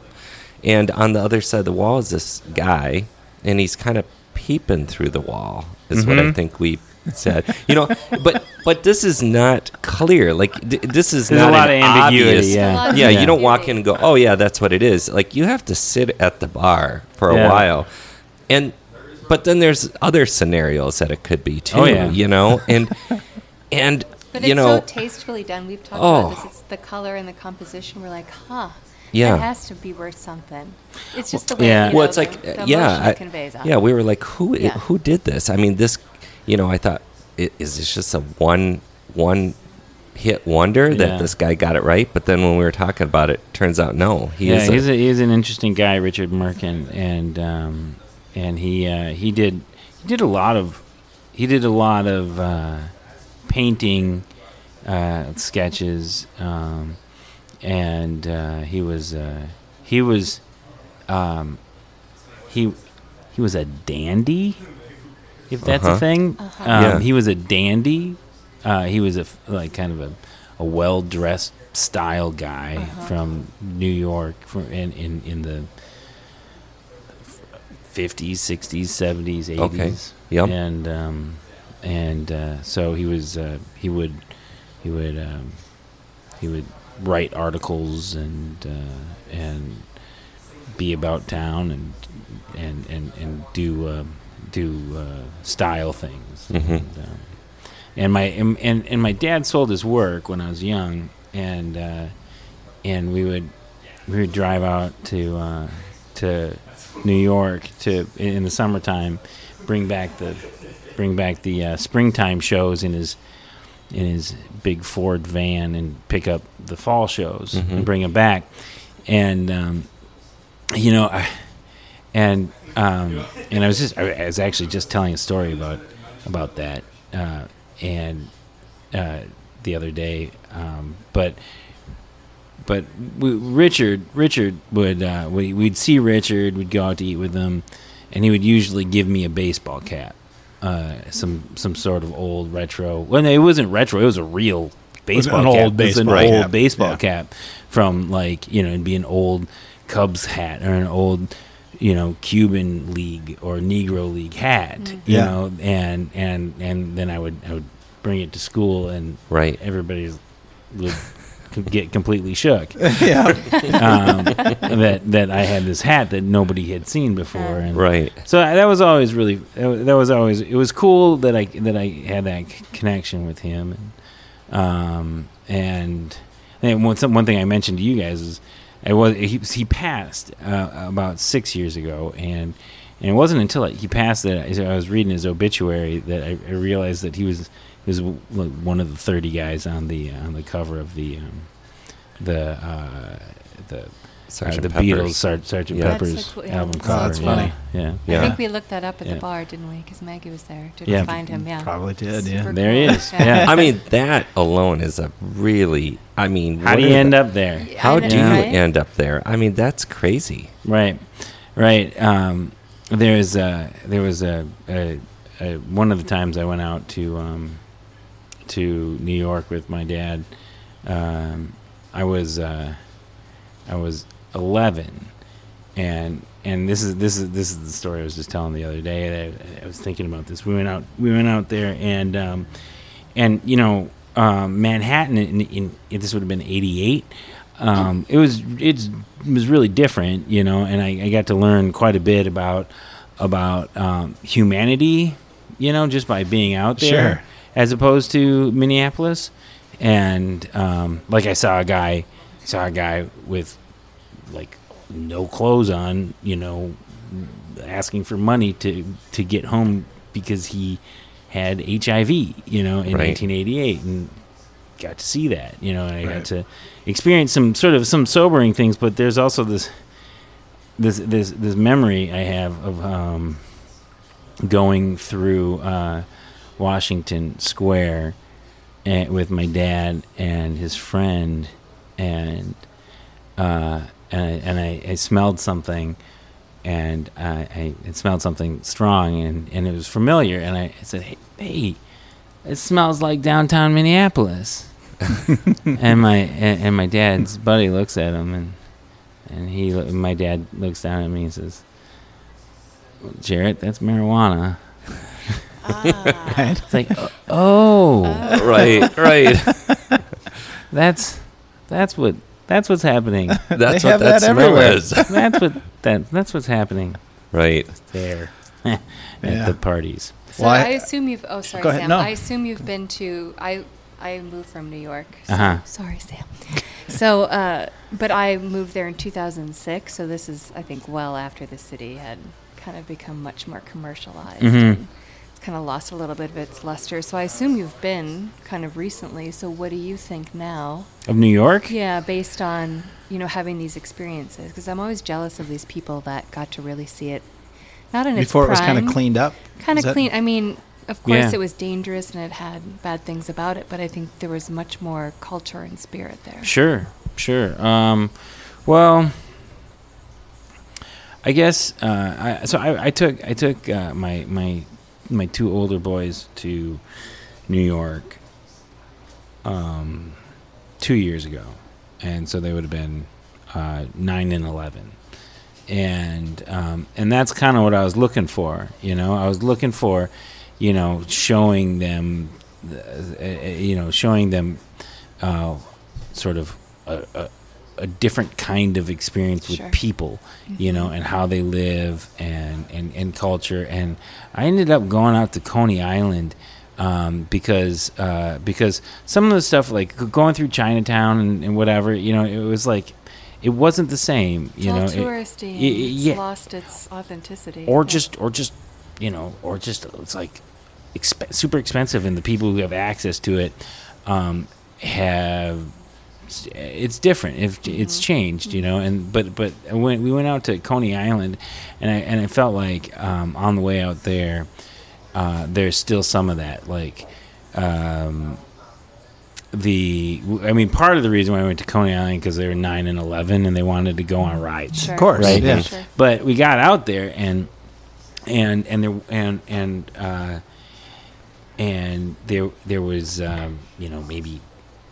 [SPEAKER 2] and on the other side of the wall is this guy, and he's kind of peeping through the wall. Is what I
[SPEAKER 3] Mhm.
[SPEAKER 2] think we said. You know, but but this is not clear. Like d- this is
[SPEAKER 3] There's
[SPEAKER 2] not
[SPEAKER 3] a lot
[SPEAKER 2] an
[SPEAKER 3] of ambiguity.
[SPEAKER 2] obvious-
[SPEAKER 3] Yeah.
[SPEAKER 4] A lot of
[SPEAKER 2] yeah,
[SPEAKER 3] Yeah.
[SPEAKER 2] you don't walk in and go, "Oh yeah, that's what it is." Like you have to sit at the bar for a
[SPEAKER 3] Yeah.
[SPEAKER 2] while, and but then there's other scenarios that it could be too.
[SPEAKER 3] Oh, yeah.
[SPEAKER 2] You know, and and
[SPEAKER 4] But
[SPEAKER 2] you
[SPEAKER 4] it's
[SPEAKER 2] know,
[SPEAKER 4] so tastefully done. We've talked
[SPEAKER 2] Oh.
[SPEAKER 4] about this. It's the color and the composition. We're like, huh.
[SPEAKER 2] Yeah.
[SPEAKER 4] It has to be worth something. It's just the way.
[SPEAKER 3] yeah.
[SPEAKER 4] You
[SPEAKER 2] well, it's like
[SPEAKER 4] the,
[SPEAKER 2] uh,
[SPEAKER 4] the
[SPEAKER 2] yeah, I-
[SPEAKER 4] conveys.
[SPEAKER 2] yeah. We were like, who i-
[SPEAKER 4] Yeah.
[SPEAKER 2] who did this? I mean, this, you know, I thought, i- is this just a one one hit wonder that
[SPEAKER 3] Yeah.
[SPEAKER 2] this guy got it right? But then when we were talking about it, turns out no, he
[SPEAKER 3] yeah,
[SPEAKER 2] is.
[SPEAKER 3] he's
[SPEAKER 2] a,
[SPEAKER 3] a, he's an interesting guy, Richard Merkin, and um, and he uh, he did he did a lot of he did a lot of uh, painting uh, sketches, um, and uh, he was uh, he was um, he he was a dandy, if that's
[SPEAKER 2] Uh-huh.
[SPEAKER 3] a thing.
[SPEAKER 4] Uh-huh.
[SPEAKER 3] Um,
[SPEAKER 2] Yeah.
[SPEAKER 3] He was a dandy. Uh, he was a like kind of a, a well dressed style guy
[SPEAKER 4] Uh-huh.
[SPEAKER 3] from New York, from in in, in the fifties, sixties, seventies, eighties.
[SPEAKER 2] Okay. Yep.
[SPEAKER 3] And um, and uh, so he was uh, he would he would um, he would write articles and uh, and be about town and and and, and do uh, do uh, style things.
[SPEAKER 2] Mhm.
[SPEAKER 3] And, um, and my and, and and my dad sold his work when I was young, and uh, and we would we would drive out to uh, to New York to in the summertime, bring back the bring back the uh, springtime shows in his in his big Ford van and pick up the fall shows
[SPEAKER 2] Mhm.
[SPEAKER 3] and bring them back, and um, you know, I, and um, and I was just I was actually just telling a story about about that, uh, and uh, the other day, um, but but we, Richard Richard would uh, we, we'd see Richard, we'd go out to eat with him, and he would usually give me a baseball cap, uh, some some sort of old retro. Well, no, it wasn't retro; it was a real baseball
[SPEAKER 5] an
[SPEAKER 3] cap.
[SPEAKER 5] old
[SPEAKER 3] It was an
[SPEAKER 5] baseball
[SPEAKER 3] old
[SPEAKER 5] cap,
[SPEAKER 3] baseball
[SPEAKER 5] yeah.
[SPEAKER 3] cap from like you know it'd be an old Cubs hat or an old you know Cuban league or Negro league hat, you
[SPEAKER 5] Yeah.
[SPEAKER 3] know, and and and then I would I would bring it to school and
[SPEAKER 2] right.
[SPEAKER 3] everybody's would c- get completely shook
[SPEAKER 5] yeah.
[SPEAKER 3] um, that that I had this hat that nobody had seen before, and
[SPEAKER 2] Right.
[SPEAKER 3] so that was always really that was always it was cool that I that I had that c- connection with him, and um, and and one some, one thing I mentioned to you guys is I was he he passed uh, about six years ago, and and it wasn't until he passed that I, I was reading his obituary that I, I realized that he was he was like one of the thirty guys on the on the cover of the um, the uh, the
[SPEAKER 2] Sergeant
[SPEAKER 3] uh, the
[SPEAKER 2] Pepper's.
[SPEAKER 3] Beatles Sar- Sergeant
[SPEAKER 2] Yeah.
[SPEAKER 3] Pepper's
[SPEAKER 4] so cool, yeah.
[SPEAKER 3] album
[SPEAKER 4] Oh,
[SPEAKER 3] cover.
[SPEAKER 5] that's
[SPEAKER 3] yeah,
[SPEAKER 5] funny.
[SPEAKER 3] Yeah,
[SPEAKER 2] Yeah.
[SPEAKER 4] I think we looked that up at
[SPEAKER 3] Yeah.
[SPEAKER 4] the bar, didn't we? Because Maggie was there to
[SPEAKER 3] Yeah.
[SPEAKER 4] find him. Yeah.
[SPEAKER 5] Probably did, yeah.
[SPEAKER 4] Super
[SPEAKER 3] There he is, yeah.
[SPEAKER 2] I mean, that alone is a really. I mean,
[SPEAKER 3] How do
[SPEAKER 2] are
[SPEAKER 3] you
[SPEAKER 2] the-
[SPEAKER 3] end up there?
[SPEAKER 2] How
[SPEAKER 4] I know,
[SPEAKER 2] do you
[SPEAKER 4] right?
[SPEAKER 2] end up there? I mean, that's crazy.
[SPEAKER 3] Right, right. Um, there's uh, there was a, a, a one of the times I went out to um, to New York with my dad. Um, I was uh, I was 11, and and this is this is this is the story I was just telling the other day. I, I was thinking about this. We went out we went out there and um, and you know um, Manhattan in, in, in this would have been 88 um, it was it's, it was really different you know and I, I got to learn quite a bit about about um, humanity you know just by being out there
[SPEAKER 5] Sure.
[SPEAKER 3] As opposed to Minneapolis and um, like I saw a guy saw a guy with like no clothes on you know asking for money to to get home because he had HIV, you know, in
[SPEAKER 2] Right.
[SPEAKER 3] 1988, and got to see that, you know, and I
[SPEAKER 5] Right.
[SPEAKER 3] got to experience some sort of some sobering things. But there's also this this this this memory I have of um, going through uh, Washington Square and, with my dad and his friend, and uh, and I, and I, I smelled something, and I, I it smelled something strong, and, and it was familiar, and I, said, hey, hey, it smells like downtown Minneapolis. and my and, and my dad's buddy looks at him and and he my dad looks down at me and says Jarret that's marijuana
[SPEAKER 4] Ah.
[SPEAKER 5] Right?
[SPEAKER 3] it's like oh
[SPEAKER 2] right, right.
[SPEAKER 3] that's that's what that's what's happening
[SPEAKER 2] That's
[SPEAKER 5] They
[SPEAKER 2] what
[SPEAKER 5] have
[SPEAKER 2] that,
[SPEAKER 5] that
[SPEAKER 2] smell
[SPEAKER 5] everywhere.
[SPEAKER 2] is.
[SPEAKER 3] that's what that that's what's happening
[SPEAKER 2] Right.
[SPEAKER 3] there at
[SPEAKER 5] Yeah.
[SPEAKER 3] the parties
[SPEAKER 4] So
[SPEAKER 5] Well, I-
[SPEAKER 4] I, assume you've. Oh, sorry,
[SPEAKER 5] Go ahead,
[SPEAKER 4] Sam.
[SPEAKER 5] no.
[SPEAKER 4] I assume you've been to. I I moved from New York. So,
[SPEAKER 3] Uh-huh.
[SPEAKER 4] Sorry, Sam. So, uh, but I moved there in 2006. So this is, I think, well after the city had kind of become much more commercialized.
[SPEAKER 3] Mhm.
[SPEAKER 4] And it's kind of lost a little bit of its luster. So I assume you've been kind of recently. So what do you think now?
[SPEAKER 3] of New York
[SPEAKER 4] Yeah, based on you know having these experiences, because I'm always jealous of these people that got to really see it, not in its
[SPEAKER 5] Before it was kind of cleaned up.
[SPEAKER 4] kind of
[SPEAKER 5] that-
[SPEAKER 4] clean. I mean, of course,
[SPEAKER 3] Yeah.
[SPEAKER 4] it was dangerous and it had bad things about it, but I think there was much more culture and spirit there.
[SPEAKER 3] Sure, sure. Um, well, I guess uh, I, so. I, I took I took uh, my my my two older boys to New York um, two years ago, and so they would have been uh, nine and eleven. And um, and that's kind of what I was looking for, you know. I was looking for, you know, showing them, uh, uh, you know, showing them uh, sort of a, a, a different kind of experience with
[SPEAKER 4] Sure.
[SPEAKER 3] people, you know, and how they live and, and, and culture. And I ended up going out to Coney Island um, because uh, because some of the stuff like going through Chinatown and, and whatever, you know, it was like it wasn't the same,
[SPEAKER 4] It's
[SPEAKER 3] you know. it-
[SPEAKER 4] touristy.
[SPEAKER 3] y-
[SPEAKER 4] and it's
[SPEAKER 3] yeah.
[SPEAKER 4] lost its authenticity.
[SPEAKER 3] or
[SPEAKER 4] Yeah.
[SPEAKER 3] just or just you know or just it's like exp- super expensive and the people who have access to it um, have it's different if it's
[SPEAKER 4] Mm-hmm.
[SPEAKER 3] changed you know and but but when we went out to Coney Island and I and I felt like um, on the way out there uh, there's still some of that like um, the I mean part of the reason why I went to Coney Island because they were nine and eleven and they wanted to go on rides
[SPEAKER 4] Sure.
[SPEAKER 5] Of course,
[SPEAKER 3] Right.
[SPEAKER 5] yeah.
[SPEAKER 4] Sure.
[SPEAKER 3] but we got out there and and and there and and uh, and there there was um, you know maybe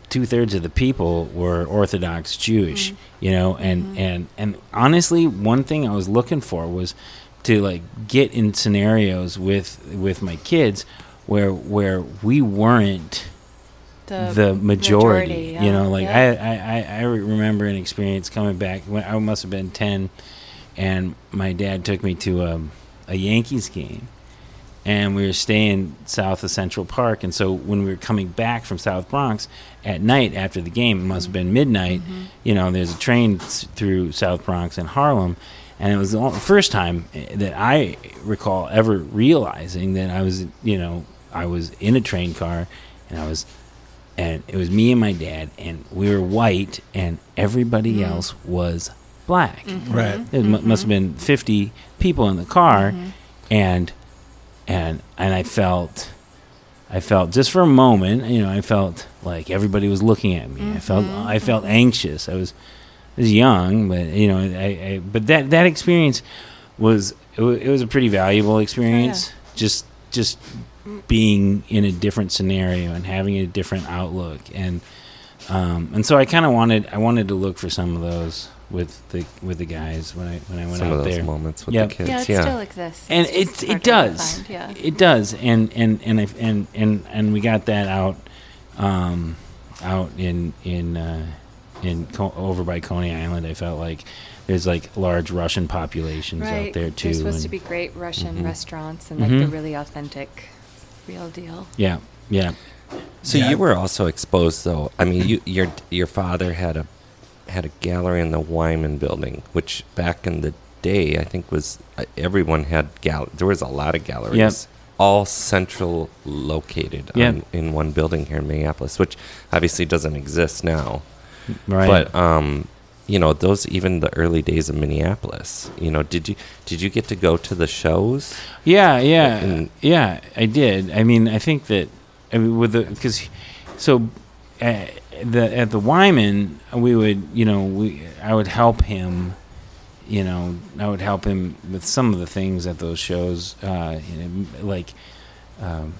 [SPEAKER 3] two thirds of the people were Orthodox Jewish, mm-hmm. you know, and mm-hmm. and and honestly, one thing I was looking for was to like get in scenarios with with my kids where where we weren't the, majority,
[SPEAKER 4] yeah,
[SPEAKER 3] you know like
[SPEAKER 4] yeah.
[SPEAKER 3] I, I i I remember an experience coming back when i must have been 10 and my dad took me to a, a yankees game and we were staying south of central park. And so when we were coming back from south bronx at night after the game it must have been midnight mm-hmm. you know there's a train through south bronx and harlem. And it was the first time eh, that i recall ever realizing that i was you know i was in a train car and i was and it was me and my dad, and we were white, and everybody mm-hmm. else was black. Mm-hmm.
[SPEAKER 5] Right.
[SPEAKER 3] There mu must have been fifty people in the car, and and and I felt, I felt just for a moment, you know, I felt like everybody was looking at me. I felt I felt anxious. I was I was young, but you know, I, I but that that experience was it, wa- it was a pretty valuable experience. Just just being in a different scenario and having a different outlook and um, and so I kind of wanted I wanted to look for some of those with the with the guys when I when I went
[SPEAKER 2] Some
[SPEAKER 3] out
[SPEAKER 2] of those
[SPEAKER 3] there
[SPEAKER 2] moments with
[SPEAKER 3] Yep.
[SPEAKER 2] the kids.
[SPEAKER 4] yeah, it
[SPEAKER 2] Yeah.
[SPEAKER 4] still exists.
[SPEAKER 3] and
[SPEAKER 4] It's
[SPEAKER 3] it it does
[SPEAKER 4] Yeah.
[SPEAKER 3] it does and and and I and and and and we got that out um out in in uh in Co- over by Coney Island I felt like there's like large Russian populations
[SPEAKER 4] right.
[SPEAKER 3] out there too
[SPEAKER 4] There's supposed
[SPEAKER 3] and-
[SPEAKER 4] to be great Russian
[SPEAKER 2] Mhm.
[SPEAKER 4] restaurants and like the
[SPEAKER 3] Mhm.
[SPEAKER 4] really authentic, real deal.
[SPEAKER 3] yeah yeah
[SPEAKER 2] So
[SPEAKER 5] Yeah.
[SPEAKER 2] you were also exposed, though. I mean, you, your your father had a had a gallery in the Wyman Building, which back in the day, I think was uh, everyone had gal. There was a lot of galleries all central located
[SPEAKER 3] Yeah.
[SPEAKER 2] on, in one building here in Minneapolis, which obviously doesn't exist now.
[SPEAKER 3] Right.
[SPEAKER 2] But um, you know, those even the early days of Minneapolis. You know, did you did you get to go to the shows?
[SPEAKER 3] Yeah, yeah,
[SPEAKER 2] And-
[SPEAKER 3] yeah. I did. I mean, I think that I mean, with the because so uh, the at the Wyman we would you know we I would help him. You know, I would help him with some of the things at those shows, uh, you know, like um,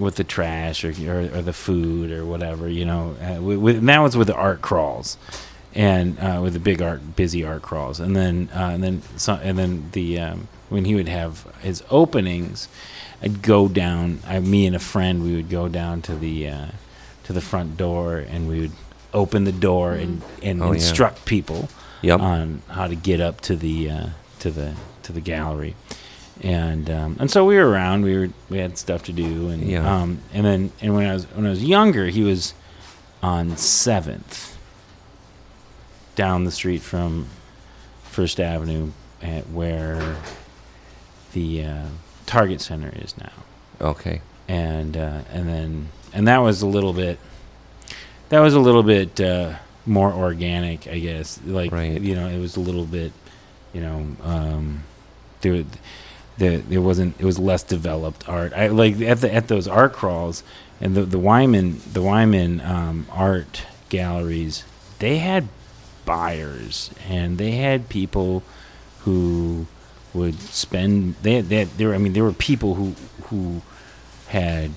[SPEAKER 3] with the trash or, or or the food or whatever. You know, uh, and that was with the art crawls and uh, with the big art, busy art crawls, and then uh, and then so, and then the um, when he would have his openings, I'd go down. I, me and a friend, we would go down to the uh, to the front door, and we would open the door and and
[SPEAKER 2] Oh, yeah.
[SPEAKER 3] instruct people
[SPEAKER 2] Yep.
[SPEAKER 3] on how to get up to the uh, to the to the gallery. And um, and so we were around. We were we had stuff to do, and
[SPEAKER 2] Yeah.
[SPEAKER 3] um, and then and when I was when I was younger, he was on Seventh, down the street from First Avenue, at where the uh, Target Center is now.
[SPEAKER 2] okay.
[SPEAKER 3] And uh, and then and that was a little bit that was a little bit uh, more organic, I guess. Like
[SPEAKER 2] Right.
[SPEAKER 3] you know, it was a little bit, you know, um, there, there, there wasn't. It was less developed art. I like at the at those art crawls and the the Wyman the Wyman um, art galleries. They had buyers and they had people who would spend. They they there. I mean, there were people who who had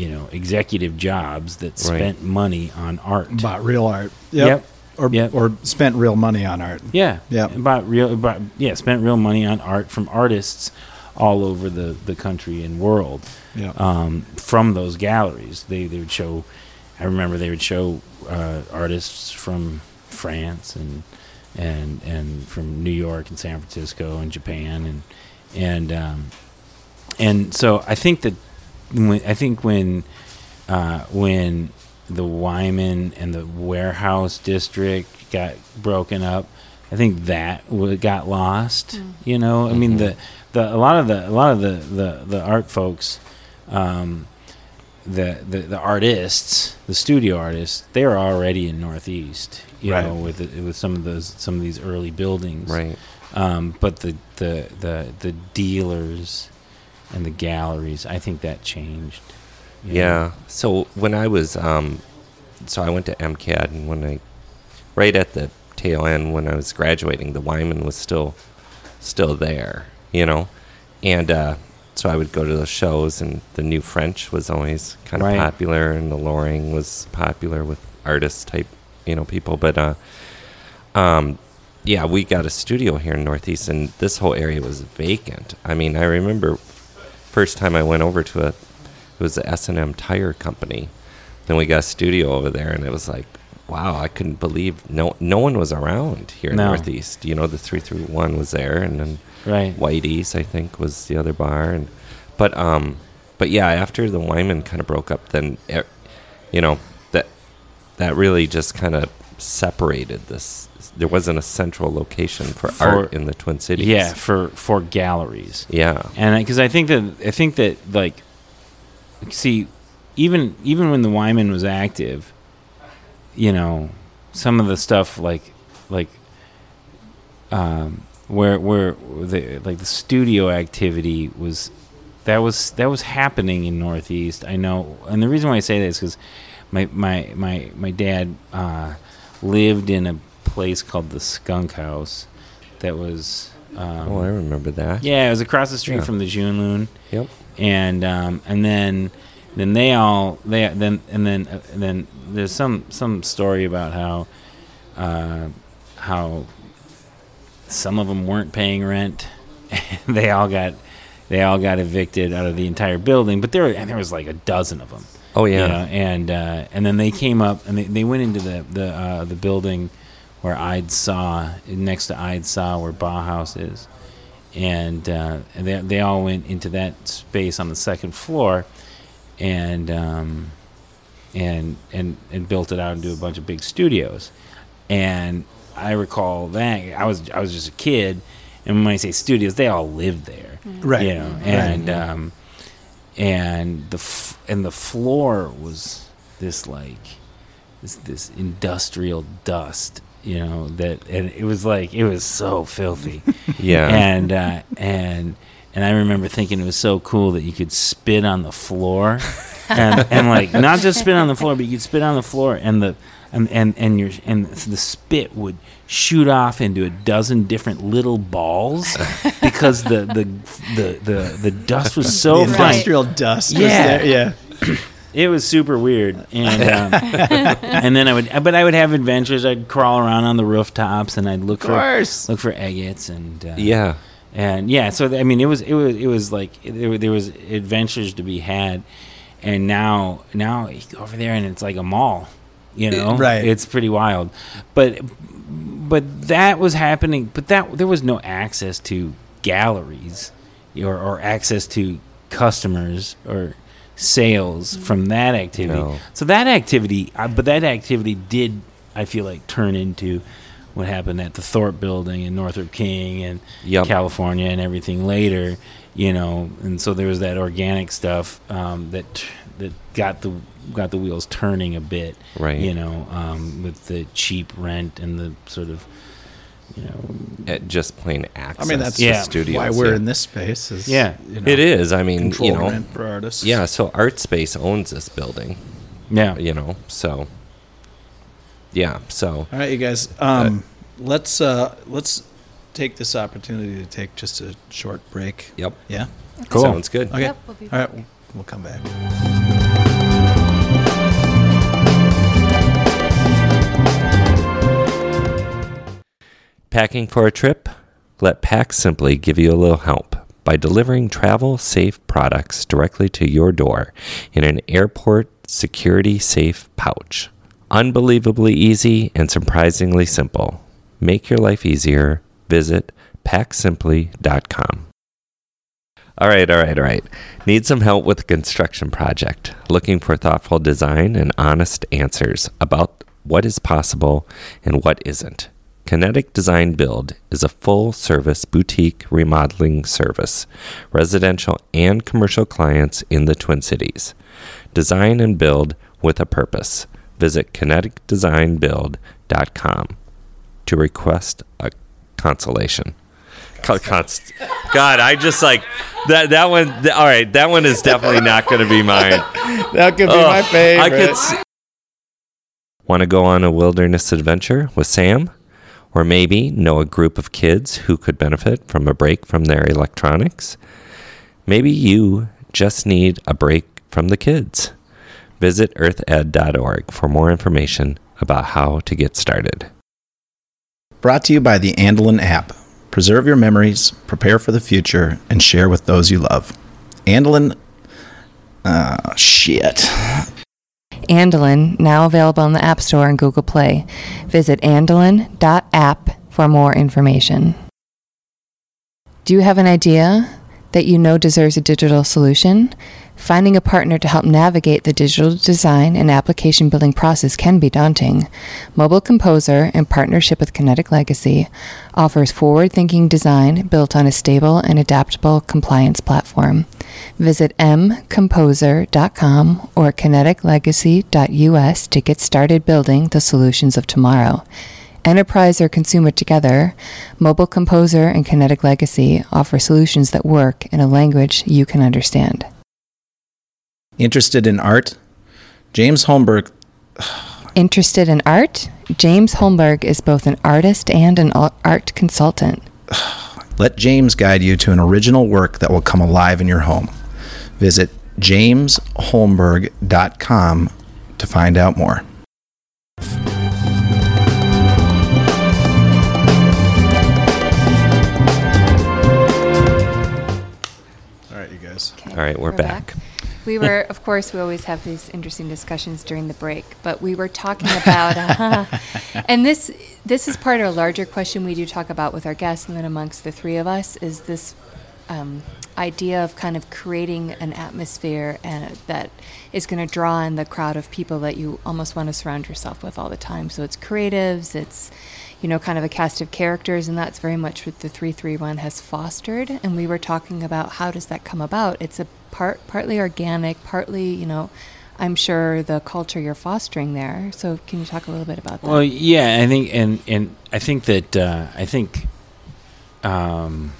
[SPEAKER 3] you know executive jobs that
[SPEAKER 2] Right.
[SPEAKER 3] spent money on art.
[SPEAKER 1] Bought real art.
[SPEAKER 3] Yep.
[SPEAKER 1] Or,
[SPEAKER 3] Yep.
[SPEAKER 1] or spent real money on art.
[SPEAKER 3] Yeah.
[SPEAKER 1] Yep.
[SPEAKER 3] About real about yeah, spent real money on art from artists all over the, the country and world.
[SPEAKER 1] Yeah.
[SPEAKER 3] Um, from those galleries. They they would show I remember they would show uh, artists from France and and and from New York and San Francisco and Japan and and um, and so I think that when I think when uh, when the Wyman and the warehouse district got broken up, I think that w- got lost. You know, I mean the the a lot of the a lot of the the, the art folks. Um, the, the the artists, the studio artists, they're already in Northeast, you
[SPEAKER 1] Right.
[SPEAKER 3] know, with the, with some of those some of these early buildings,
[SPEAKER 2] Right.
[SPEAKER 3] um, but the, the the the dealers and the galleries, I think that changed.
[SPEAKER 2] Yeah. So when I was, um, so I went to MCAD, and when I, right at the tail end, when I was graduating, the Wyman was still, still there, you know, and uh, so I would go to those shows, and the New French was always kind of
[SPEAKER 3] Right.
[SPEAKER 2] popular, and the Loring was popular with artist type, you know, people, but uh, um, yeah, we got a studio here in Northeast, and this whole area was vacant. I mean, I remember first time I went over to a, it was the S and M Tire Company. Then we got a studio over there, and it was like, wow, I couldn't believe no no one was around here in
[SPEAKER 3] No.
[SPEAKER 2] Northeast. You know, the three three one was there, and then
[SPEAKER 3] Right.
[SPEAKER 2] Whitey's I think was the other bar, and but um, but yeah, after the Wyman kind of broke up, then you know that that really just kind of separated this. There wasn't a central location for,
[SPEAKER 3] For-
[SPEAKER 2] art in the Twin Cities.
[SPEAKER 3] Yeah, for for galleries.
[SPEAKER 2] yeah,
[SPEAKER 3] and because I think that I think that like, see, even even when the Wyman was active, you know, some of the stuff like like, um, where where the like the studio activity was, that was that was happening in Northeast. I know, and the reason why I say that is because my my my my dad uh, lived in a place called the Skunk House, that was. Um,
[SPEAKER 2] oh, I remember that.
[SPEAKER 3] yeah, it was across the street
[SPEAKER 2] Yeah.
[SPEAKER 3] from the Junloon,
[SPEAKER 2] Yep.
[SPEAKER 3] and um, and then then they all they then and then uh, and then there's some some story about how uh, how some of them weren't paying rent. they all got they all got evicted out of the entire building, but there and there was like a dozen of them.
[SPEAKER 2] Oh
[SPEAKER 3] you
[SPEAKER 2] yeah.
[SPEAKER 3] know, and uh, and then they came up and they, they went into the the uh, the building where I'd saw next to I'd saw where Bauhaus is, and uh, and they they all went into that space on the second floor, and um, and and and built it out into a bunch of big studios, and I recall that I was I was just a kid, And when I say studios, they all lived there,
[SPEAKER 1] Right.
[SPEAKER 3] You know, and um, and the f- and the floor was this like this this industrial dust, you know that, and it was like it was so filthy
[SPEAKER 2] Yeah.
[SPEAKER 3] and uh, and and I remember thinking it was so cool that you could spit on the floor, and and like not just spit on the floor, but you could spit on the floor, and the and and and your and the spit would shoot off into a dozen different little balls because the the the the, the dust was so
[SPEAKER 1] the
[SPEAKER 3] fine.
[SPEAKER 1] industrial dust. was
[SPEAKER 3] Yeah.
[SPEAKER 1] there, yeah.
[SPEAKER 3] It was super weird, and um, and then I would, but I would have adventures. I'd crawl around on the rooftops, and I'd look for
[SPEAKER 1] course.
[SPEAKER 3] look for agates, and uh,
[SPEAKER 2] yeah.
[SPEAKER 3] and yeah so i mean it was it was it was like there, there was adventures to be had and now now you go over there and it's like a mall you know
[SPEAKER 1] right.
[SPEAKER 3] it's pretty wild but but that was happening but that there was no access to galleries or, or access to customers or sales from that activity
[SPEAKER 2] No.
[SPEAKER 3] so that activity uh, but that activity did i feel like turn into what happened at the Thorp building and Northrup King and
[SPEAKER 2] Yep.
[SPEAKER 3] California and everything later, you know, and so there was that organic stuff um, that that got the got the wheels turning a bit,
[SPEAKER 2] Right.
[SPEAKER 3] You know, um, with the cheap rent and the sort of, you know,
[SPEAKER 2] Uh, just plain access.
[SPEAKER 1] I mean, that's
[SPEAKER 2] to
[SPEAKER 3] Yeah.
[SPEAKER 2] studios.
[SPEAKER 1] why we're
[SPEAKER 2] yeah.
[SPEAKER 1] in this space. Is,
[SPEAKER 3] Yeah.
[SPEAKER 1] you know,
[SPEAKER 2] It is. I mean, you know,
[SPEAKER 1] rent for artists.
[SPEAKER 2] yeah. So Artspace owns this building.
[SPEAKER 3] yeah,
[SPEAKER 2] You know, so yeah. So
[SPEAKER 1] All right, you guys. Um, let's uh, let's take this opportunity to take just a short break.
[SPEAKER 2] yep.
[SPEAKER 1] Yeah.
[SPEAKER 3] Cool.
[SPEAKER 2] Sounds good.
[SPEAKER 1] Okay.
[SPEAKER 4] Yep, we'll be
[SPEAKER 1] All right. We'll, we'll come back.
[SPEAKER 2] Packing for a trip? Let Pack Simply give you a little help by delivering travel safe products directly to your door in an airport security safe pouch. Unbelievably easy and surprisingly simple. Make your life easier. Visit packsimply.com. All right, all right, all right. Need some help with a construction project? Looking for thoughtful design and honest answers about what is possible and what isn't? Kinetic Design Build is a full service boutique remodeling service, residential and commercial clients in the Twin Cities. Design and build with a purpose. Visit kineticdesignbuild.com to request a consolation. Co- const- God, I just like that. That one. th- all right, that one is definitely not going to be mine.
[SPEAKER 1] That could be
[SPEAKER 2] Ugh,
[SPEAKER 1] my favorite.
[SPEAKER 2] I could. S- Want to go on a wilderness adventure with Sam? Or maybe know a group of kids who could benefit from a break from their electronics? Maybe you just need a break from the kids. Visit earthed.org for more information about how to get started.
[SPEAKER 1] Brought to you by the Andelin app. Preserve your memories, prepare for the future, and share with those you love. Andelin. Uh, shit.
[SPEAKER 6] Andelin, now available in the App Store and Google Play. Visit andelin.app for more information. Do you have an idea that you know deserves a digital solution? Finding a partner to help navigate the digital design and application building process can be daunting. Mobile Composer, in partnership with Kinetic Legacy, offers forward thinking design built on a stable and adaptable compliance platform. Visit mcomposer.com or kineticlegacy.us to get started building the solutions of tomorrow. Enterprise or consumer together, Mobile Composer and Kinetic Legacy offer solutions that work in a language you can understand.
[SPEAKER 1] Interested in art? James Holmberg.
[SPEAKER 6] Interested in art? James Holmberg is both an artist and an art consultant.
[SPEAKER 1] Let James guide you to an original work that will come alive in your home. Visit jamesholmberg.com to find out more. All right, you guys.
[SPEAKER 4] Okay,
[SPEAKER 2] All right, we're back.
[SPEAKER 4] We were, of course, we always have these interesting discussions during the break, but we were talking about, uh, and this this is part of a larger question we do talk about with our guests, and then amongst the three of us is this um, idea of kind of creating an atmosphere and that is going to draw in the crowd of people that you almost want to surround yourself with all the time. So it's creatives, it's you know, kind of a cast of characters, and that's very much what the 331 has fostered. And we were talking about how does that come about? It's a part, partly organic, partly, you know, I'm sure the culture you're fostering there. So can you talk a little bit about that?
[SPEAKER 3] Well, yeah, I think, and and I think that uh, I think um,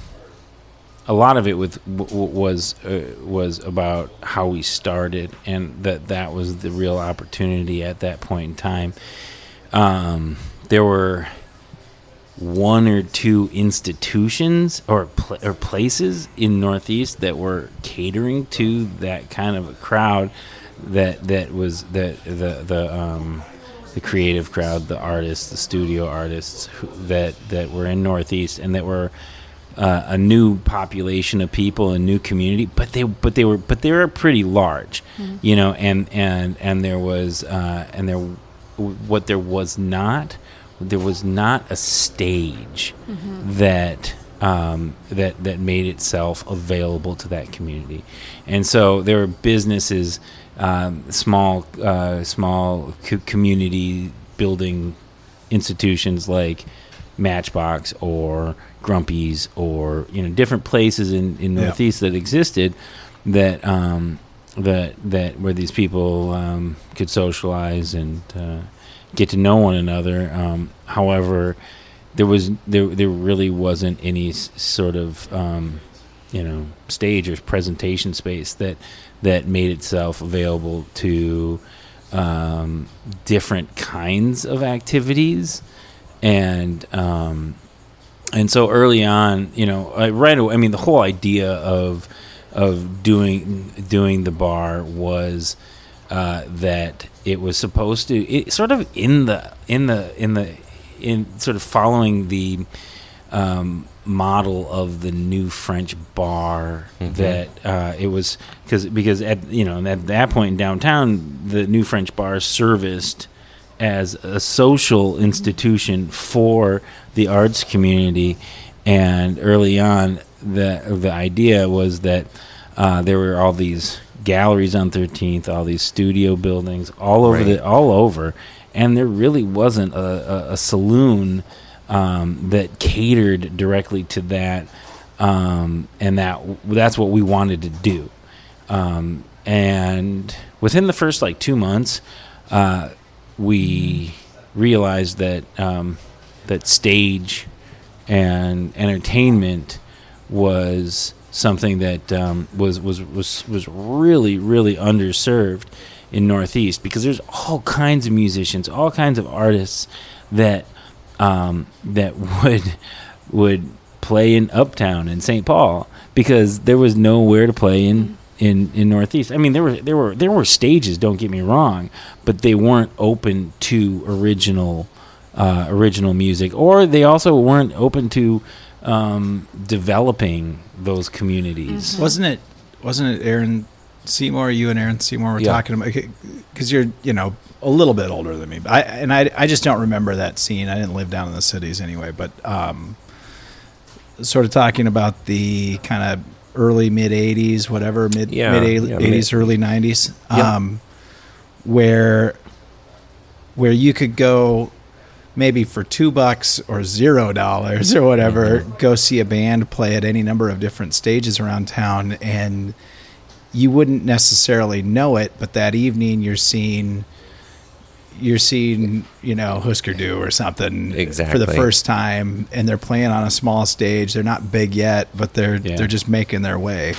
[SPEAKER 3] a lot of it with w- was uh, was about how we started, and that that was the real opportunity at that point in time. Um, there were one or two institutions or pl- or places in Northeast that were catering to that kind of a crowd that that was that the the um, the creative crowd, the artists, the studio artists who, that that were in Northeast and that were uh, a new population of people, a new community, but they but they were but they were pretty large, you know, and and and there was uh, and there what there was not there was not a stage that um, that that made itself available to that community, and so there were businesses, um, small uh, small co- community building institutions like Matchbox or Grumpy's or you know different places in, in
[SPEAKER 1] Yeah.
[SPEAKER 3] Northeast that existed that um, that that where these people um, could socialize and uh, get to know one another. Um, however, there was there there really wasn't any s- sort of um, you know stage or presentation space that that made itself available to um, different kinds of activities and um, and so early on, you know, I, right away, I mean, the whole idea of of doing doing the bar was uh, that it was supposed to it sort of in the in the in the in sort of following the um, model of the new French bar that uh, it was because because at you know at that point in downtown the new French bar serviced as a social institution for the arts community. And early on the the idea was that uh, there were all these galleries on 13th all these studio buildings all over the all over. And there really wasn't a, a, a saloon um, that catered directly to that um, and that that's what we wanted to do. Um, and within the first like two months uh, we realized that um, that stage and entertainment was something that um, was, was was was really really underserved in Northeast because there's all kinds of musicians, all kinds of artists that um, that would would play in Uptown in St. Paul because there was nowhere to play in in in Northeast. I mean, there were there were there were stages. Don't get me wrong, but they weren't open to original uh, original music, or they also weren't open to um, developing those communities.
[SPEAKER 1] Wasn't it? Wasn't it Aaron Seymour? You and Aaron Seymour were
[SPEAKER 3] Yeah.
[SPEAKER 1] talking about because you're you know a little bit older than me. But I and I I just don't remember that scene. I didn't live down in the cities anyway. But um, sort of talking about the kind of early mid '80s, whatever mid
[SPEAKER 2] Yeah,
[SPEAKER 1] mid
[SPEAKER 2] yeah,
[SPEAKER 1] '80s,
[SPEAKER 2] mid-
[SPEAKER 1] early '90s,
[SPEAKER 2] Yeah.
[SPEAKER 1] um, where where you could go maybe for two bucks or zero dollars or whatever, go see a band play at any number of different stages around town, and you wouldn't necessarily know it, but that evening you're seeing you're seeing you know Husker Du or something exactly. for the first time, and they're playing on a small stage. They're not big yet, but they're
[SPEAKER 3] Yeah.
[SPEAKER 1] they're just making their way.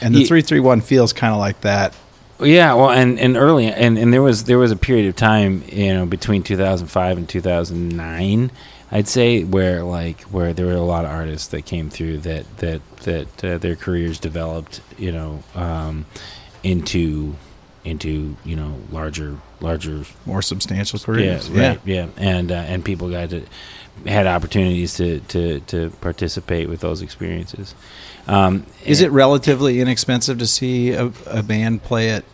[SPEAKER 1] And the three three one feels kind of like that.
[SPEAKER 3] Yeah, well, and, and early, and, and there was there was a period of time, you know, between 2005 and 2009, I'd say, where like where there were a lot of artists that came through that that that uh, their careers developed, you know, um, into into you know larger larger
[SPEAKER 1] More substantial
[SPEAKER 3] yeah, right, yeah, and uh, and people got to had opportunities to, to, to participate with those experiences. Um,
[SPEAKER 1] Is it relatively inexpensive to see a, a band play at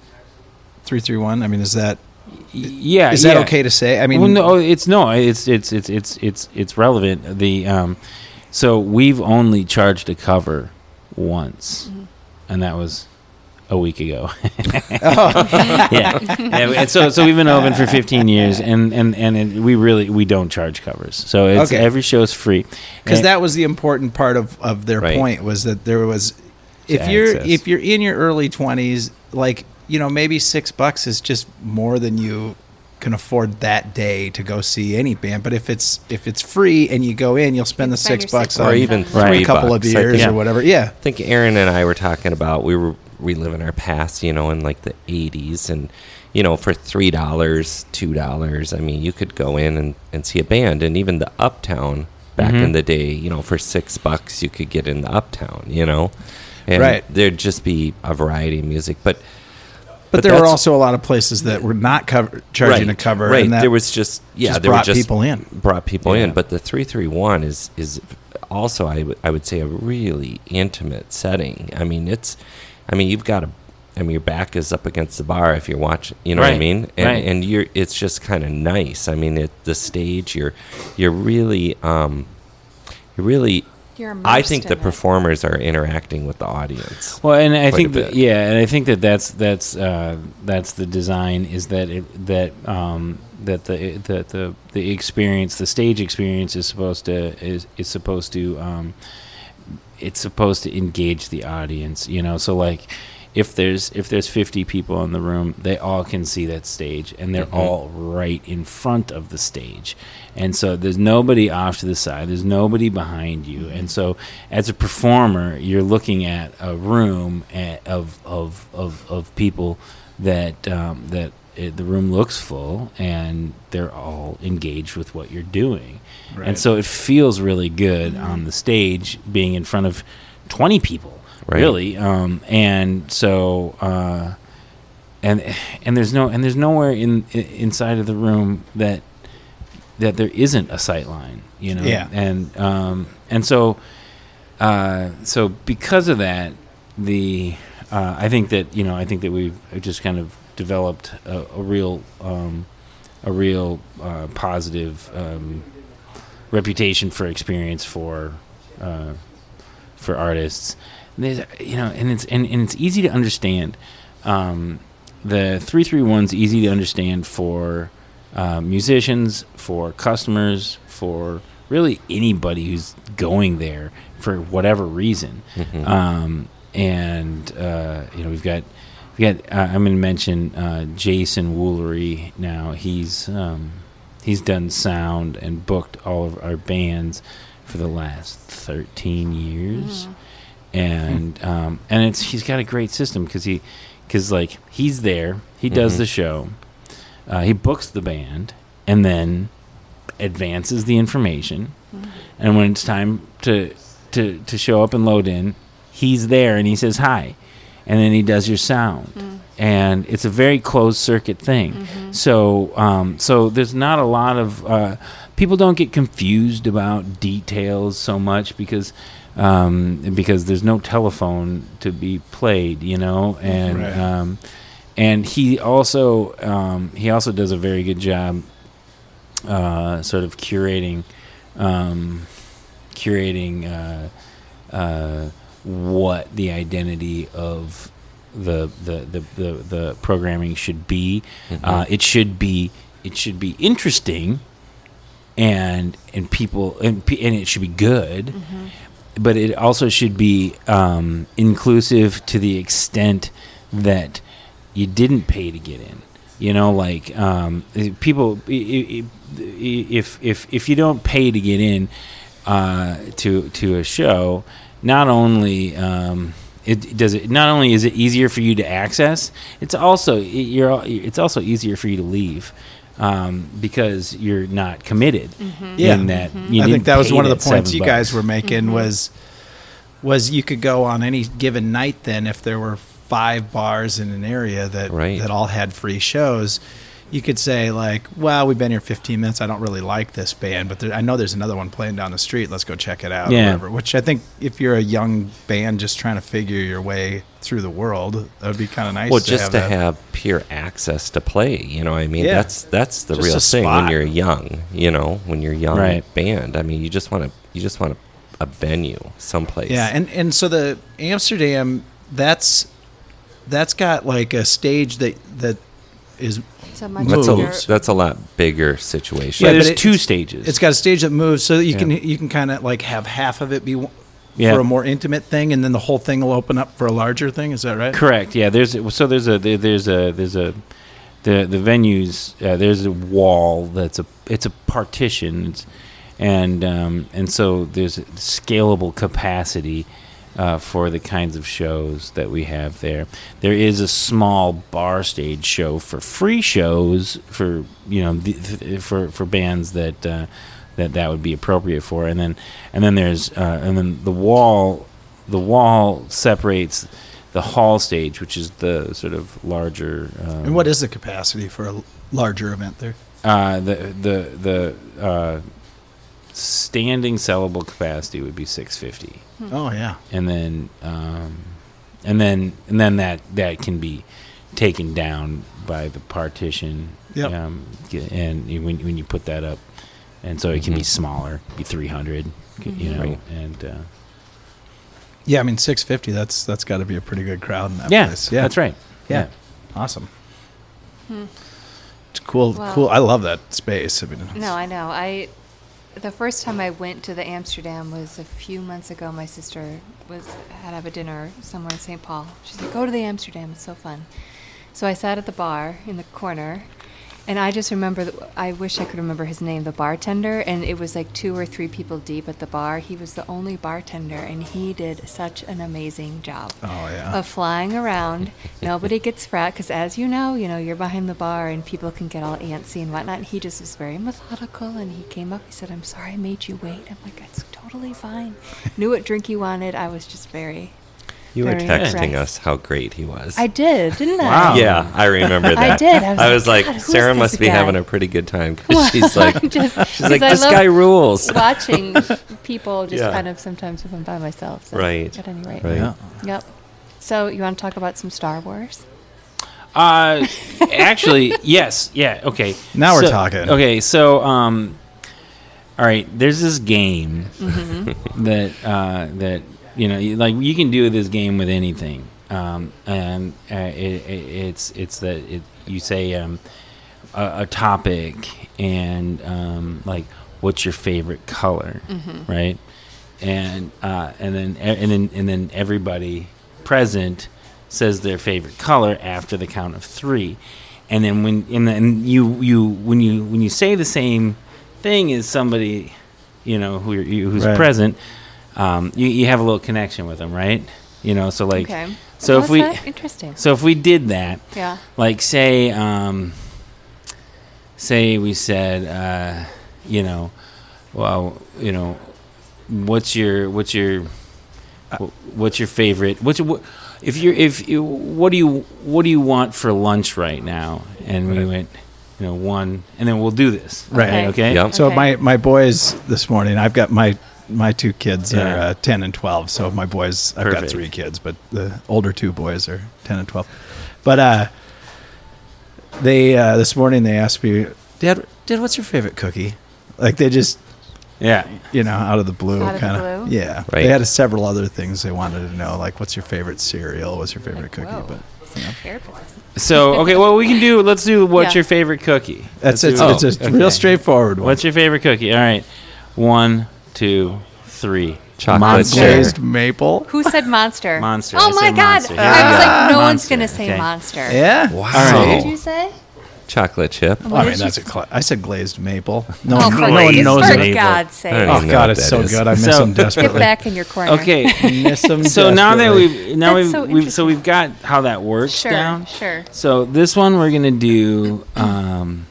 [SPEAKER 1] three three one? I mean, is that
[SPEAKER 3] yeah,
[SPEAKER 1] is that
[SPEAKER 3] yeah.
[SPEAKER 1] okay to say? I mean,
[SPEAKER 3] well, no, it's no, it's it's it's it's it's it's relevant. The um, so we've only charged a cover once, and that was a week ago. Oh. yeah. And, and so so we've been open for 15 years, and and and it, we really we don't charge covers. So it's
[SPEAKER 1] Okay.
[SPEAKER 3] every show is free.
[SPEAKER 1] because
[SPEAKER 3] And-
[SPEAKER 1] that was the important part of, of their
[SPEAKER 2] Right.
[SPEAKER 1] point was that there was if
[SPEAKER 3] To
[SPEAKER 1] you're
[SPEAKER 3] access.
[SPEAKER 1] if you're in your early 20s like you know maybe six bucks is just more than you can afford that day to go see any band but if it's if it's free and you go in you'll spend the
[SPEAKER 4] Spend
[SPEAKER 1] six
[SPEAKER 4] your
[SPEAKER 1] bucks
[SPEAKER 4] six
[SPEAKER 1] on
[SPEAKER 2] or even three
[SPEAKER 1] a couple of
[SPEAKER 2] bucks. I
[SPEAKER 1] beers
[SPEAKER 2] think-
[SPEAKER 1] or whatever yeah
[SPEAKER 2] I think Aaron and I were talking about we were reliving our past, you know, in like the '80s, and you know, for three dollars, two dollars, I mean, you could go in and, and see a band, and even the Uptown back
[SPEAKER 3] Mhm.
[SPEAKER 2] in the day, you know, for six bucks, you could get in the Uptown, you know, and
[SPEAKER 1] Right.
[SPEAKER 2] there'd just be a variety of music, but
[SPEAKER 1] but,
[SPEAKER 2] But
[SPEAKER 1] there were also a lot of places that were not cover, charging a cover
[SPEAKER 2] right?
[SPEAKER 1] and that
[SPEAKER 2] there was just yeah,
[SPEAKER 1] just brought
[SPEAKER 2] just
[SPEAKER 1] people in
[SPEAKER 2] brought people
[SPEAKER 1] Yeah.
[SPEAKER 2] in. But the three three one is is also I I would say a really intimate setting. I mean it's I mean you've got a I mean your back is up against the bar if you're watching. You know what I mean? And
[SPEAKER 3] right.
[SPEAKER 2] and you're it's just kind of nice. I mean it the stage you're you're really um you're really
[SPEAKER 4] You're
[SPEAKER 2] I think the
[SPEAKER 4] it.
[SPEAKER 2] performers are interacting with the audience.
[SPEAKER 3] Well, and I think that yeah, and I think that that's that's uh, that's the design is that it that um, that the that the the experience, the stage experience, is supposed to is is supposed to um, it's supposed to engage the audience. You know, so like if there's if there's 50 people in the room, they all can see that stage, and they're
[SPEAKER 2] Mhm.
[SPEAKER 3] all right in front of the stage, and so there's nobody off to the side. There's nobody behind you, and so as a performer, you're looking at a room at, of of of of people that um, that it, the room looks full, and they're all engaged with what you're doing,
[SPEAKER 1] Right.
[SPEAKER 3] and so it feels really good on the stage being in front of 20 people
[SPEAKER 2] Right.
[SPEAKER 3] really um, and so uh, and and there's no and there's nowhere in, i inside of the room that that there isn't a sight line you know
[SPEAKER 1] Yeah.
[SPEAKER 3] and um, and so uh, so because of that the uh, I think that you know I think that we've just kind of developed a, a real um, a real uh, positive um, reputation for experience for uh, for artists. There's, you know, and it's and, and it's easy to understand. Um, the three three one's easy to understand for uh, musicians, for customers, for really anybody who's going there for whatever reason.
[SPEAKER 2] Mhm.
[SPEAKER 3] Um, and uh, you know, we've got we got. Uh, I'm going to mention uh, Jason Woolery now. He's um, he's done sound and booked all of our bands for the last 13 years, and um, and it's he's got a great system because he because like he's there, he does
[SPEAKER 2] Mhm.
[SPEAKER 3] the show, uh, he books the band, and then advances the information, and when it's time to to to show up and load in, he's there and he says hi, and then he does your sound, and it's a very closed circuit thing. So um, so there's not a lot of uh, people don't get confused about details so much because. Um, because there's no telephone to be played, you know, and
[SPEAKER 1] Right.
[SPEAKER 3] um, and he also um, he also does a very good job, uh, sort of curating, um, curating uh, uh, what the identity of the the, the, the, the programming should be. Uh, it should be it should be interesting, and and people and and it should be good, but it also should be um, inclusive to the extent that you didn't pay to get in. You know, like um, people, i- i- if if if you don't pay to get in uh, to to a show, not only um, it does it not only is it easier for you to access, it's also you're it's also easier for you to leave. Um, because you're not committed
[SPEAKER 1] Yeah.
[SPEAKER 3] in that. You
[SPEAKER 1] I think that was one of the points
[SPEAKER 3] seven
[SPEAKER 1] you guys were making was was you could go on any given night then if there were five bars in an area that
[SPEAKER 2] Right.
[SPEAKER 1] that all had free shows you could say like well we've been here 15 minutes i don't really like this band but there, i know there's another one playing down the street let's go check it out or
[SPEAKER 3] Yeah.
[SPEAKER 1] whatever which i think if you're a young band just trying to figure your way through the world that would be kind of nice
[SPEAKER 2] well,
[SPEAKER 1] to
[SPEAKER 2] just
[SPEAKER 1] have
[SPEAKER 2] to
[SPEAKER 1] that.
[SPEAKER 2] have pure access to play, you know, what I mean,
[SPEAKER 1] Yeah.
[SPEAKER 2] that's that's the
[SPEAKER 1] Just
[SPEAKER 2] real thing when you're young, you know, when you're young
[SPEAKER 3] Right.
[SPEAKER 2] band. I mean, you just want to you just want a, a venue someplace.
[SPEAKER 1] Yeah, and and so the Amsterdam, that's that's got like a stage that that is
[SPEAKER 4] So much
[SPEAKER 2] That's
[SPEAKER 4] bigger.
[SPEAKER 2] a that's a lot bigger situation.
[SPEAKER 3] Yeah, there's
[SPEAKER 1] it-
[SPEAKER 3] two stages.
[SPEAKER 1] it's got a stage that moves so that you
[SPEAKER 3] Yeah.
[SPEAKER 1] can you can kind of like have half of it be
[SPEAKER 3] Yeah.
[SPEAKER 1] for a more intimate thing and then the whole thing will open up for a larger thing is that right
[SPEAKER 3] Correct. Yeah. There's so there's a there's a there's a the the venues uh, there's a wall that's a it's a partition it's, and um, and so there's a scalable capacity uh, for the kinds of shows that we have there. There is a small bar stage show for free shows for you know the, th- for for bands that uh, that that would be appropriate for, and then and then there's uh, and then the wall the wall separates the hall stage, which is the sort of larger. Um,
[SPEAKER 1] and what is the capacity for a larger event there
[SPEAKER 3] uh, the the the uh, standing sellable capacity would be 650,
[SPEAKER 1] oh yeah
[SPEAKER 3] and then um, and then and then that that can be taken down by the partition.
[SPEAKER 1] Yep.
[SPEAKER 3] Um, and when when you put that up, and so it can be
[SPEAKER 2] Mhm.
[SPEAKER 3] smaller, be 300, you know,
[SPEAKER 2] Right.
[SPEAKER 3] and. Uh,
[SPEAKER 1] yeah i mean 650 that's that's got to be a pretty good crowd in that
[SPEAKER 3] yeah,
[SPEAKER 1] place yeah
[SPEAKER 3] that's right.
[SPEAKER 1] yeah awesome it's cool
[SPEAKER 4] Well-
[SPEAKER 1] cool i love that space I mean,
[SPEAKER 4] No, I know. I the first time I went to the Amsterdam was a few months ago. My sister was had have a dinner somewhere in St. Paul. She said, "Go to the Amsterdam. It's so fun." So I sat at the bar in the corner, and I just remember. That, I wish I could remember his name, the bartender, and it was like two or three people deep at the bar. He was the only bartender, and he did such an amazing job
[SPEAKER 1] oh yeah
[SPEAKER 4] of flying around. Nobody gets frat because, as you know, you know you're behind the bar and people can get all antsy and whatnot. And he just was very methodical. And he came up. He said, "I'm sorry I made you wait." I'm like, "It's totally fine." Knew what drink he wanted. I was just very.
[SPEAKER 2] You were
[SPEAKER 4] very
[SPEAKER 2] texting
[SPEAKER 4] impressed.
[SPEAKER 2] us how great he was.
[SPEAKER 4] I did, didn't I?
[SPEAKER 3] Wow.
[SPEAKER 2] Yeah, I remember that.
[SPEAKER 4] I did. I was like,
[SPEAKER 2] like,
[SPEAKER 4] "God,
[SPEAKER 2] Sarah must be
[SPEAKER 4] guy?"
[SPEAKER 2] having a pretty good time 'cause she's like,
[SPEAKER 4] Just-
[SPEAKER 2] she's like,
[SPEAKER 4] I
[SPEAKER 2] this
[SPEAKER 4] love
[SPEAKER 2] guy rules.
[SPEAKER 4] Watching people just
[SPEAKER 2] Yeah.
[SPEAKER 4] kind of sometimes if I'm by myself. So
[SPEAKER 2] Right,
[SPEAKER 4] At any rate.
[SPEAKER 2] right.
[SPEAKER 1] yeah
[SPEAKER 4] Yep. So you want to talk about some Star Wars?
[SPEAKER 3] Uh, actually, yes, yeah, okay.
[SPEAKER 1] Now we're talking.
[SPEAKER 3] Okay, so um, all right, there's this game that uh, that you know, you- like you can do this game with anything, um, and uh, it, it, it's it's that it, you say um, a, a topic and um, like what's your favorite color, right? And uh, and then and then and then everybody present says their favorite color after the count of three, and then when and then you you when you when you say the same thing as somebody, you know who you, who's
[SPEAKER 1] Right.
[SPEAKER 3] present, um, you you have a little connection with them, right? You know, so like
[SPEAKER 4] okay.
[SPEAKER 3] so
[SPEAKER 4] Oh,
[SPEAKER 3] if we
[SPEAKER 4] interesting.
[SPEAKER 3] so if we did that,
[SPEAKER 4] Yeah.
[SPEAKER 3] like say um say we said uh you know well you know what's your what's your what's your favorite what's your, what, if you're if you, what do you what do you want for lunch right now and we went you know one and then we'll do this
[SPEAKER 1] Right.
[SPEAKER 3] okay, okay?
[SPEAKER 2] Yep.
[SPEAKER 1] So
[SPEAKER 4] Okay.
[SPEAKER 1] my my boys this morning, I've got my my two kids
[SPEAKER 3] Yeah.
[SPEAKER 1] are uh, ten and twelve. So my boys, I've got three kids, but the older two boys are ten and twelve. But uh, they uh, this morning they asked me, Dad, Dad, what's your favorite cookie? Like they just
[SPEAKER 3] yeah
[SPEAKER 1] you know out of the blue,
[SPEAKER 4] Out of the
[SPEAKER 1] kind of
[SPEAKER 4] blue?
[SPEAKER 1] yeah.
[SPEAKER 2] Right.
[SPEAKER 1] They had several other things they wanted to know, like what's your favorite cereal, what's your favorite cookie,
[SPEAKER 4] Whoa.
[SPEAKER 1] but.
[SPEAKER 4] Prepared
[SPEAKER 3] so okay well we can do let's do what's
[SPEAKER 4] Yeah.
[SPEAKER 3] your favorite cookie
[SPEAKER 1] That's
[SPEAKER 3] Let's
[SPEAKER 1] it's,
[SPEAKER 3] do-
[SPEAKER 1] it's a
[SPEAKER 3] okay.
[SPEAKER 1] real straightforward one.
[SPEAKER 3] what's your favorite cookie all right one two three
[SPEAKER 2] Chocolate
[SPEAKER 3] Monster.
[SPEAKER 1] glazed maple?
[SPEAKER 4] Who said monster?
[SPEAKER 3] Monster.
[SPEAKER 4] Oh
[SPEAKER 3] I
[SPEAKER 4] my god!
[SPEAKER 3] monster.
[SPEAKER 4] I was like, no one's gonna say
[SPEAKER 3] Okay.
[SPEAKER 4] monster.
[SPEAKER 1] Yeah.
[SPEAKER 2] Wow.
[SPEAKER 4] What did you say?
[SPEAKER 2] Chocolate chip.
[SPEAKER 1] Well, I
[SPEAKER 4] did
[SPEAKER 1] mean,
[SPEAKER 4] you
[SPEAKER 1] that's a
[SPEAKER 4] s-
[SPEAKER 1] cla I said glazed maple. No,
[SPEAKER 4] oh,
[SPEAKER 1] one,
[SPEAKER 4] for,
[SPEAKER 1] no one knows
[SPEAKER 4] for
[SPEAKER 1] it.
[SPEAKER 3] maple.
[SPEAKER 4] God's sake!
[SPEAKER 1] Oh God, it's so
[SPEAKER 2] is.
[SPEAKER 1] good. I miss
[SPEAKER 3] So-
[SPEAKER 1] them desperately.
[SPEAKER 4] Get back in your corner.
[SPEAKER 3] Okay.
[SPEAKER 1] Miss them
[SPEAKER 3] so now that we've now
[SPEAKER 4] That's
[SPEAKER 3] we've,
[SPEAKER 4] so
[SPEAKER 3] we've so we've got how that works
[SPEAKER 4] Sure,
[SPEAKER 3] down.
[SPEAKER 4] sure.
[SPEAKER 3] So this one we're gonna do um,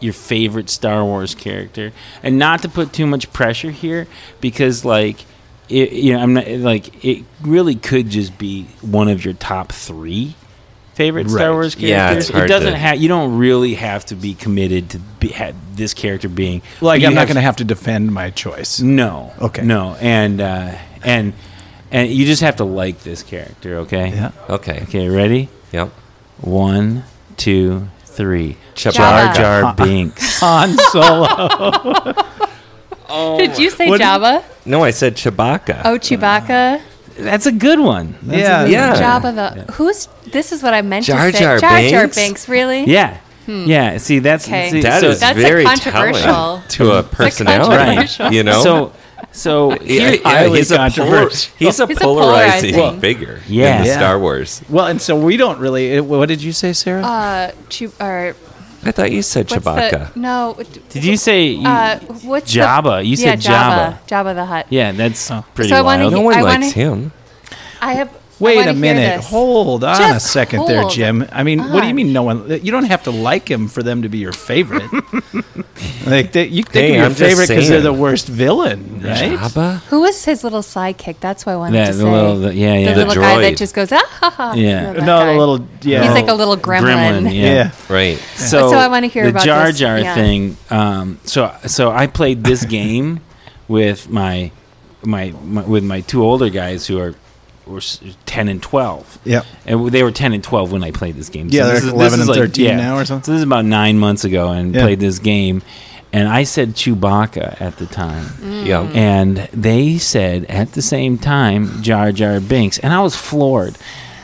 [SPEAKER 3] your favorite Star Wars character, and not to put too much pressure here because like it, you know I'm not like it really could just be one of your top three favorite Star Wars characters.
[SPEAKER 2] it's hard
[SPEAKER 3] it doesn't
[SPEAKER 2] to-
[SPEAKER 3] have you don't really have to be committed to be, ha, this character being
[SPEAKER 1] like, I'm not going to have to defend my choice.
[SPEAKER 3] No.
[SPEAKER 1] Okay.
[SPEAKER 3] No, and uh, and and you just have to like this character. Okay.
[SPEAKER 1] Yeah.
[SPEAKER 2] Okay.
[SPEAKER 3] Okay. Ready?
[SPEAKER 2] Yep.
[SPEAKER 3] One, two, three.
[SPEAKER 2] Chewbacca.
[SPEAKER 3] Jar Jar Binks.
[SPEAKER 1] Han Solo.
[SPEAKER 4] Did you say
[SPEAKER 1] What
[SPEAKER 4] Jabba?
[SPEAKER 2] No, I said Chewbacca.
[SPEAKER 4] Oh, Chewbacca.
[SPEAKER 3] That's a good one. That's
[SPEAKER 1] Yeah.
[SPEAKER 3] good
[SPEAKER 2] Yeah.
[SPEAKER 4] Jabba the who's this is what I meant
[SPEAKER 2] Jar
[SPEAKER 4] to say.
[SPEAKER 2] Jar
[SPEAKER 4] Jar Jar
[SPEAKER 2] Binks?
[SPEAKER 4] Binks, really?
[SPEAKER 3] Yeah. Hmm. Yeah. See, that's
[SPEAKER 4] Okay.
[SPEAKER 3] see,
[SPEAKER 2] That
[SPEAKER 3] so,
[SPEAKER 2] is
[SPEAKER 4] That's
[SPEAKER 2] very
[SPEAKER 4] controversial-
[SPEAKER 2] to a personality.
[SPEAKER 4] controversial.
[SPEAKER 2] You know,
[SPEAKER 3] So, so
[SPEAKER 2] Yeah,
[SPEAKER 3] here,
[SPEAKER 2] yeah, he's, a polar,
[SPEAKER 1] controversial.
[SPEAKER 2] he's a
[SPEAKER 4] He's a
[SPEAKER 2] polarizing,
[SPEAKER 4] polarizing.
[SPEAKER 2] figure
[SPEAKER 3] Yeah.
[SPEAKER 2] in the
[SPEAKER 1] Yeah.
[SPEAKER 2] Star Wars.
[SPEAKER 1] Well, and so we don't really. it- What did you say, Sarah?
[SPEAKER 4] Uh, Chew- or
[SPEAKER 2] I thought you said
[SPEAKER 4] what's
[SPEAKER 2] Chewbacca.
[SPEAKER 4] the no?
[SPEAKER 3] did you say you,
[SPEAKER 4] Uh, what's the-
[SPEAKER 3] Jabba? You
[SPEAKER 4] yeah,
[SPEAKER 3] said Jabba.
[SPEAKER 4] Jabba the Hutt.
[SPEAKER 3] Yeah, that's pretty
[SPEAKER 4] So I wanna
[SPEAKER 3] wild.
[SPEAKER 2] no one
[SPEAKER 4] I
[SPEAKER 2] likes
[SPEAKER 4] wanna-
[SPEAKER 2] him.
[SPEAKER 4] I have. I
[SPEAKER 1] Wait a minute.
[SPEAKER 4] this.
[SPEAKER 1] Hold on a
[SPEAKER 4] Just
[SPEAKER 1] second there,
[SPEAKER 4] hold
[SPEAKER 1] Jim. I mean, what do you
[SPEAKER 4] on.
[SPEAKER 1] mean no one? You don't have to like him for them to be your favorite. like they, you think
[SPEAKER 2] Hey,
[SPEAKER 1] your
[SPEAKER 2] I'm just
[SPEAKER 1] favorite because they're
[SPEAKER 2] saying.
[SPEAKER 1] the worst villain, right?
[SPEAKER 2] Jabba?
[SPEAKER 4] Who was his little sidekick? That's what I wanted
[SPEAKER 3] Yeah,
[SPEAKER 4] to
[SPEAKER 3] the
[SPEAKER 4] say.
[SPEAKER 3] little- the- yeah, yeah.
[SPEAKER 4] The,
[SPEAKER 3] The
[SPEAKER 4] little guy
[SPEAKER 2] droid.
[SPEAKER 4] that just goes ah ha ha.
[SPEAKER 3] Yeah.
[SPEAKER 4] No, that
[SPEAKER 1] No,
[SPEAKER 4] guy.
[SPEAKER 1] the little yeah.
[SPEAKER 4] He's like a little gremlin.
[SPEAKER 3] Gremlin,
[SPEAKER 1] yeah.
[SPEAKER 3] yeah.
[SPEAKER 2] Right.
[SPEAKER 3] So,
[SPEAKER 4] So I wanna hear
[SPEAKER 3] the
[SPEAKER 4] about
[SPEAKER 3] Jar
[SPEAKER 4] this,
[SPEAKER 3] Jar
[SPEAKER 4] yeah.
[SPEAKER 3] thing. Um, so so I played this game with my, my my with my two older guys who are were ten and twelve.
[SPEAKER 1] Yeah,
[SPEAKER 3] And they were ten and twelve when I played this game.
[SPEAKER 1] Yeah, they're
[SPEAKER 3] this is-
[SPEAKER 1] 11
[SPEAKER 3] this is
[SPEAKER 1] and 13 now or something?
[SPEAKER 3] So this is about nine months ago, and
[SPEAKER 1] Yeah.
[SPEAKER 3] played this game, and I said Chewbacca at the time.
[SPEAKER 4] Mm.
[SPEAKER 2] Yeah.
[SPEAKER 3] And they said at the same time Jar Jar Binks, and I was floored.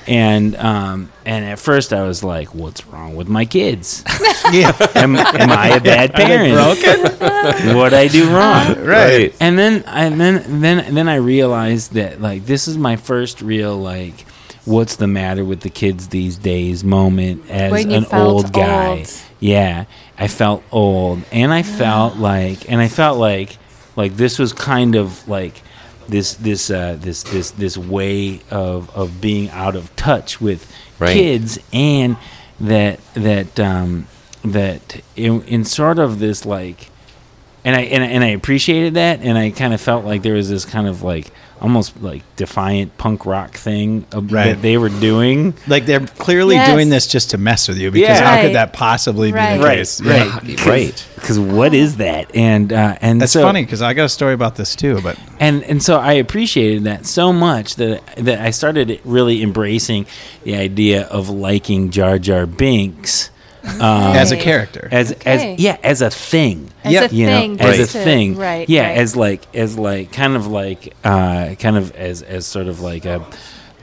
[SPEAKER 3] And um, and at first I was like, "What's wrong with my kids?
[SPEAKER 1] yeah.
[SPEAKER 3] Am, am I a bad parent? what I do wrong?"
[SPEAKER 1] Right.
[SPEAKER 3] And then and then then then I realized that like this is my first real like what's the matter with the kids these days moment as an old guy.
[SPEAKER 4] old.
[SPEAKER 3] Yeah, I felt old and I felt like and I felt like like this was kind of like this this uh, this this this way of of being out of touch with
[SPEAKER 2] Right.
[SPEAKER 3] kids and that that um that in, in sort of this like and I and, I- and I appreciated that, and I kind of felt like there was this kind of like almost like defiant punk rock thing of,
[SPEAKER 1] Right.
[SPEAKER 3] that they were doing.
[SPEAKER 1] Like they're clearly
[SPEAKER 4] Yes.
[SPEAKER 1] doing this just to mess with you because
[SPEAKER 3] Yeah.
[SPEAKER 1] how
[SPEAKER 4] Right.
[SPEAKER 1] could that possibly be
[SPEAKER 4] Right.
[SPEAKER 1] the
[SPEAKER 3] Right,
[SPEAKER 1] case?
[SPEAKER 3] right.
[SPEAKER 2] Yeah, right.
[SPEAKER 3] Because what is that? And uh, and
[SPEAKER 1] That's
[SPEAKER 3] so,
[SPEAKER 1] funny because I got a story about this too. But
[SPEAKER 3] and and so I appreciated that so much that that I started really embracing the idea of liking Jar Jar Binks um,
[SPEAKER 1] as a character,
[SPEAKER 3] as
[SPEAKER 4] Okay.
[SPEAKER 3] as yeah as a thing.
[SPEAKER 4] As
[SPEAKER 1] Yep.
[SPEAKER 4] a
[SPEAKER 3] you know,
[SPEAKER 4] thing,
[SPEAKER 3] as a
[SPEAKER 4] to-
[SPEAKER 3] thing,
[SPEAKER 4] right?
[SPEAKER 3] Yeah,
[SPEAKER 4] right.
[SPEAKER 3] as like as like kind of like uh, kind of as as sort of like a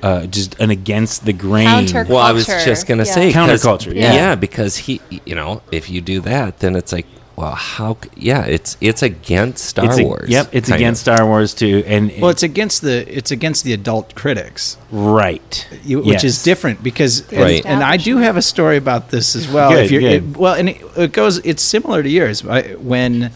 [SPEAKER 3] uh, just an against the grain.
[SPEAKER 2] Well, I was just gonna
[SPEAKER 4] yeah.
[SPEAKER 2] say 'cause-
[SPEAKER 3] Counterculture,
[SPEAKER 2] Yeah.
[SPEAKER 4] yeah.
[SPEAKER 2] because he, you know, if you do that, then it's like, well, how? Yeah, it's it's against Star
[SPEAKER 3] It's a-
[SPEAKER 2] Wars.
[SPEAKER 3] Yep, it's against
[SPEAKER 2] of.
[SPEAKER 3] Star Wars too, and
[SPEAKER 1] well, it's against the it's against the adult critics.
[SPEAKER 3] right,
[SPEAKER 1] you, which is different because and,
[SPEAKER 2] Right.
[SPEAKER 1] and I do have a story about this as well.
[SPEAKER 3] Good,
[SPEAKER 1] if you're,
[SPEAKER 3] good.
[SPEAKER 1] It, well, and it, it goes. It's similar to yours. I, when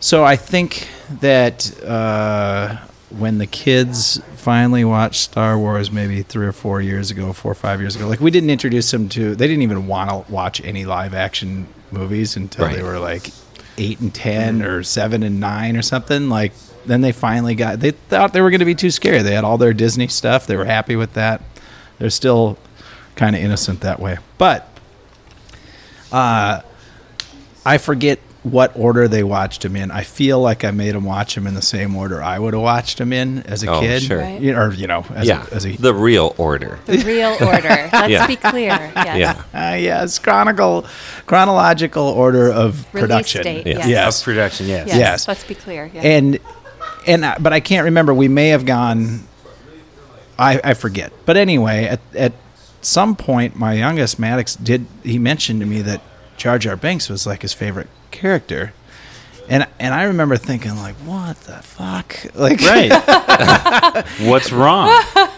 [SPEAKER 1] so I think that uh, when the kids finally watched Star Wars, maybe three or four years ago, four or five years ago, like we didn't introduce them to. They didn't even want to watch any live action movies until they were like eight and ten or seven and nine or something. Like then they finally got. They thought they were going to be too scary. They had all their Disney stuff. They were happy with that. They're still kind of innocent that way, but uh, I forget what order they watched him in. I feel like I made them watch him in the same order I would have watched him in as a
[SPEAKER 2] Oh,
[SPEAKER 1] kid,
[SPEAKER 2] sure.
[SPEAKER 4] Right.
[SPEAKER 1] You know, or you know, as
[SPEAKER 2] yeah,
[SPEAKER 1] a, as a
[SPEAKER 2] the real order.
[SPEAKER 4] the real order. Let's
[SPEAKER 2] Yeah.
[SPEAKER 4] be clear. Yes.
[SPEAKER 2] Yeah,
[SPEAKER 1] uh, yes, chronicle, chronological order of
[SPEAKER 4] Release
[SPEAKER 1] production.
[SPEAKER 4] date,
[SPEAKER 2] Yeah.
[SPEAKER 4] Yes.
[SPEAKER 1] Yes.
[SPEAKER 3] of production. Yes,
[SPEAKER 4] Yes.
[SPEAKER 1] Yes.
[SPEAKER 4] Let's be clear. Yeah.
[SPEAKER 1] and and I- but I can't remember. We may have gone. I I forget. But anyway, at at some point, my youngest Maddox did. He mentioned to me that Jar Jar Binks was like his favorite character, and and I remember thinking like, what the fuck, like
[SPEAKER 3] right. What's wrong?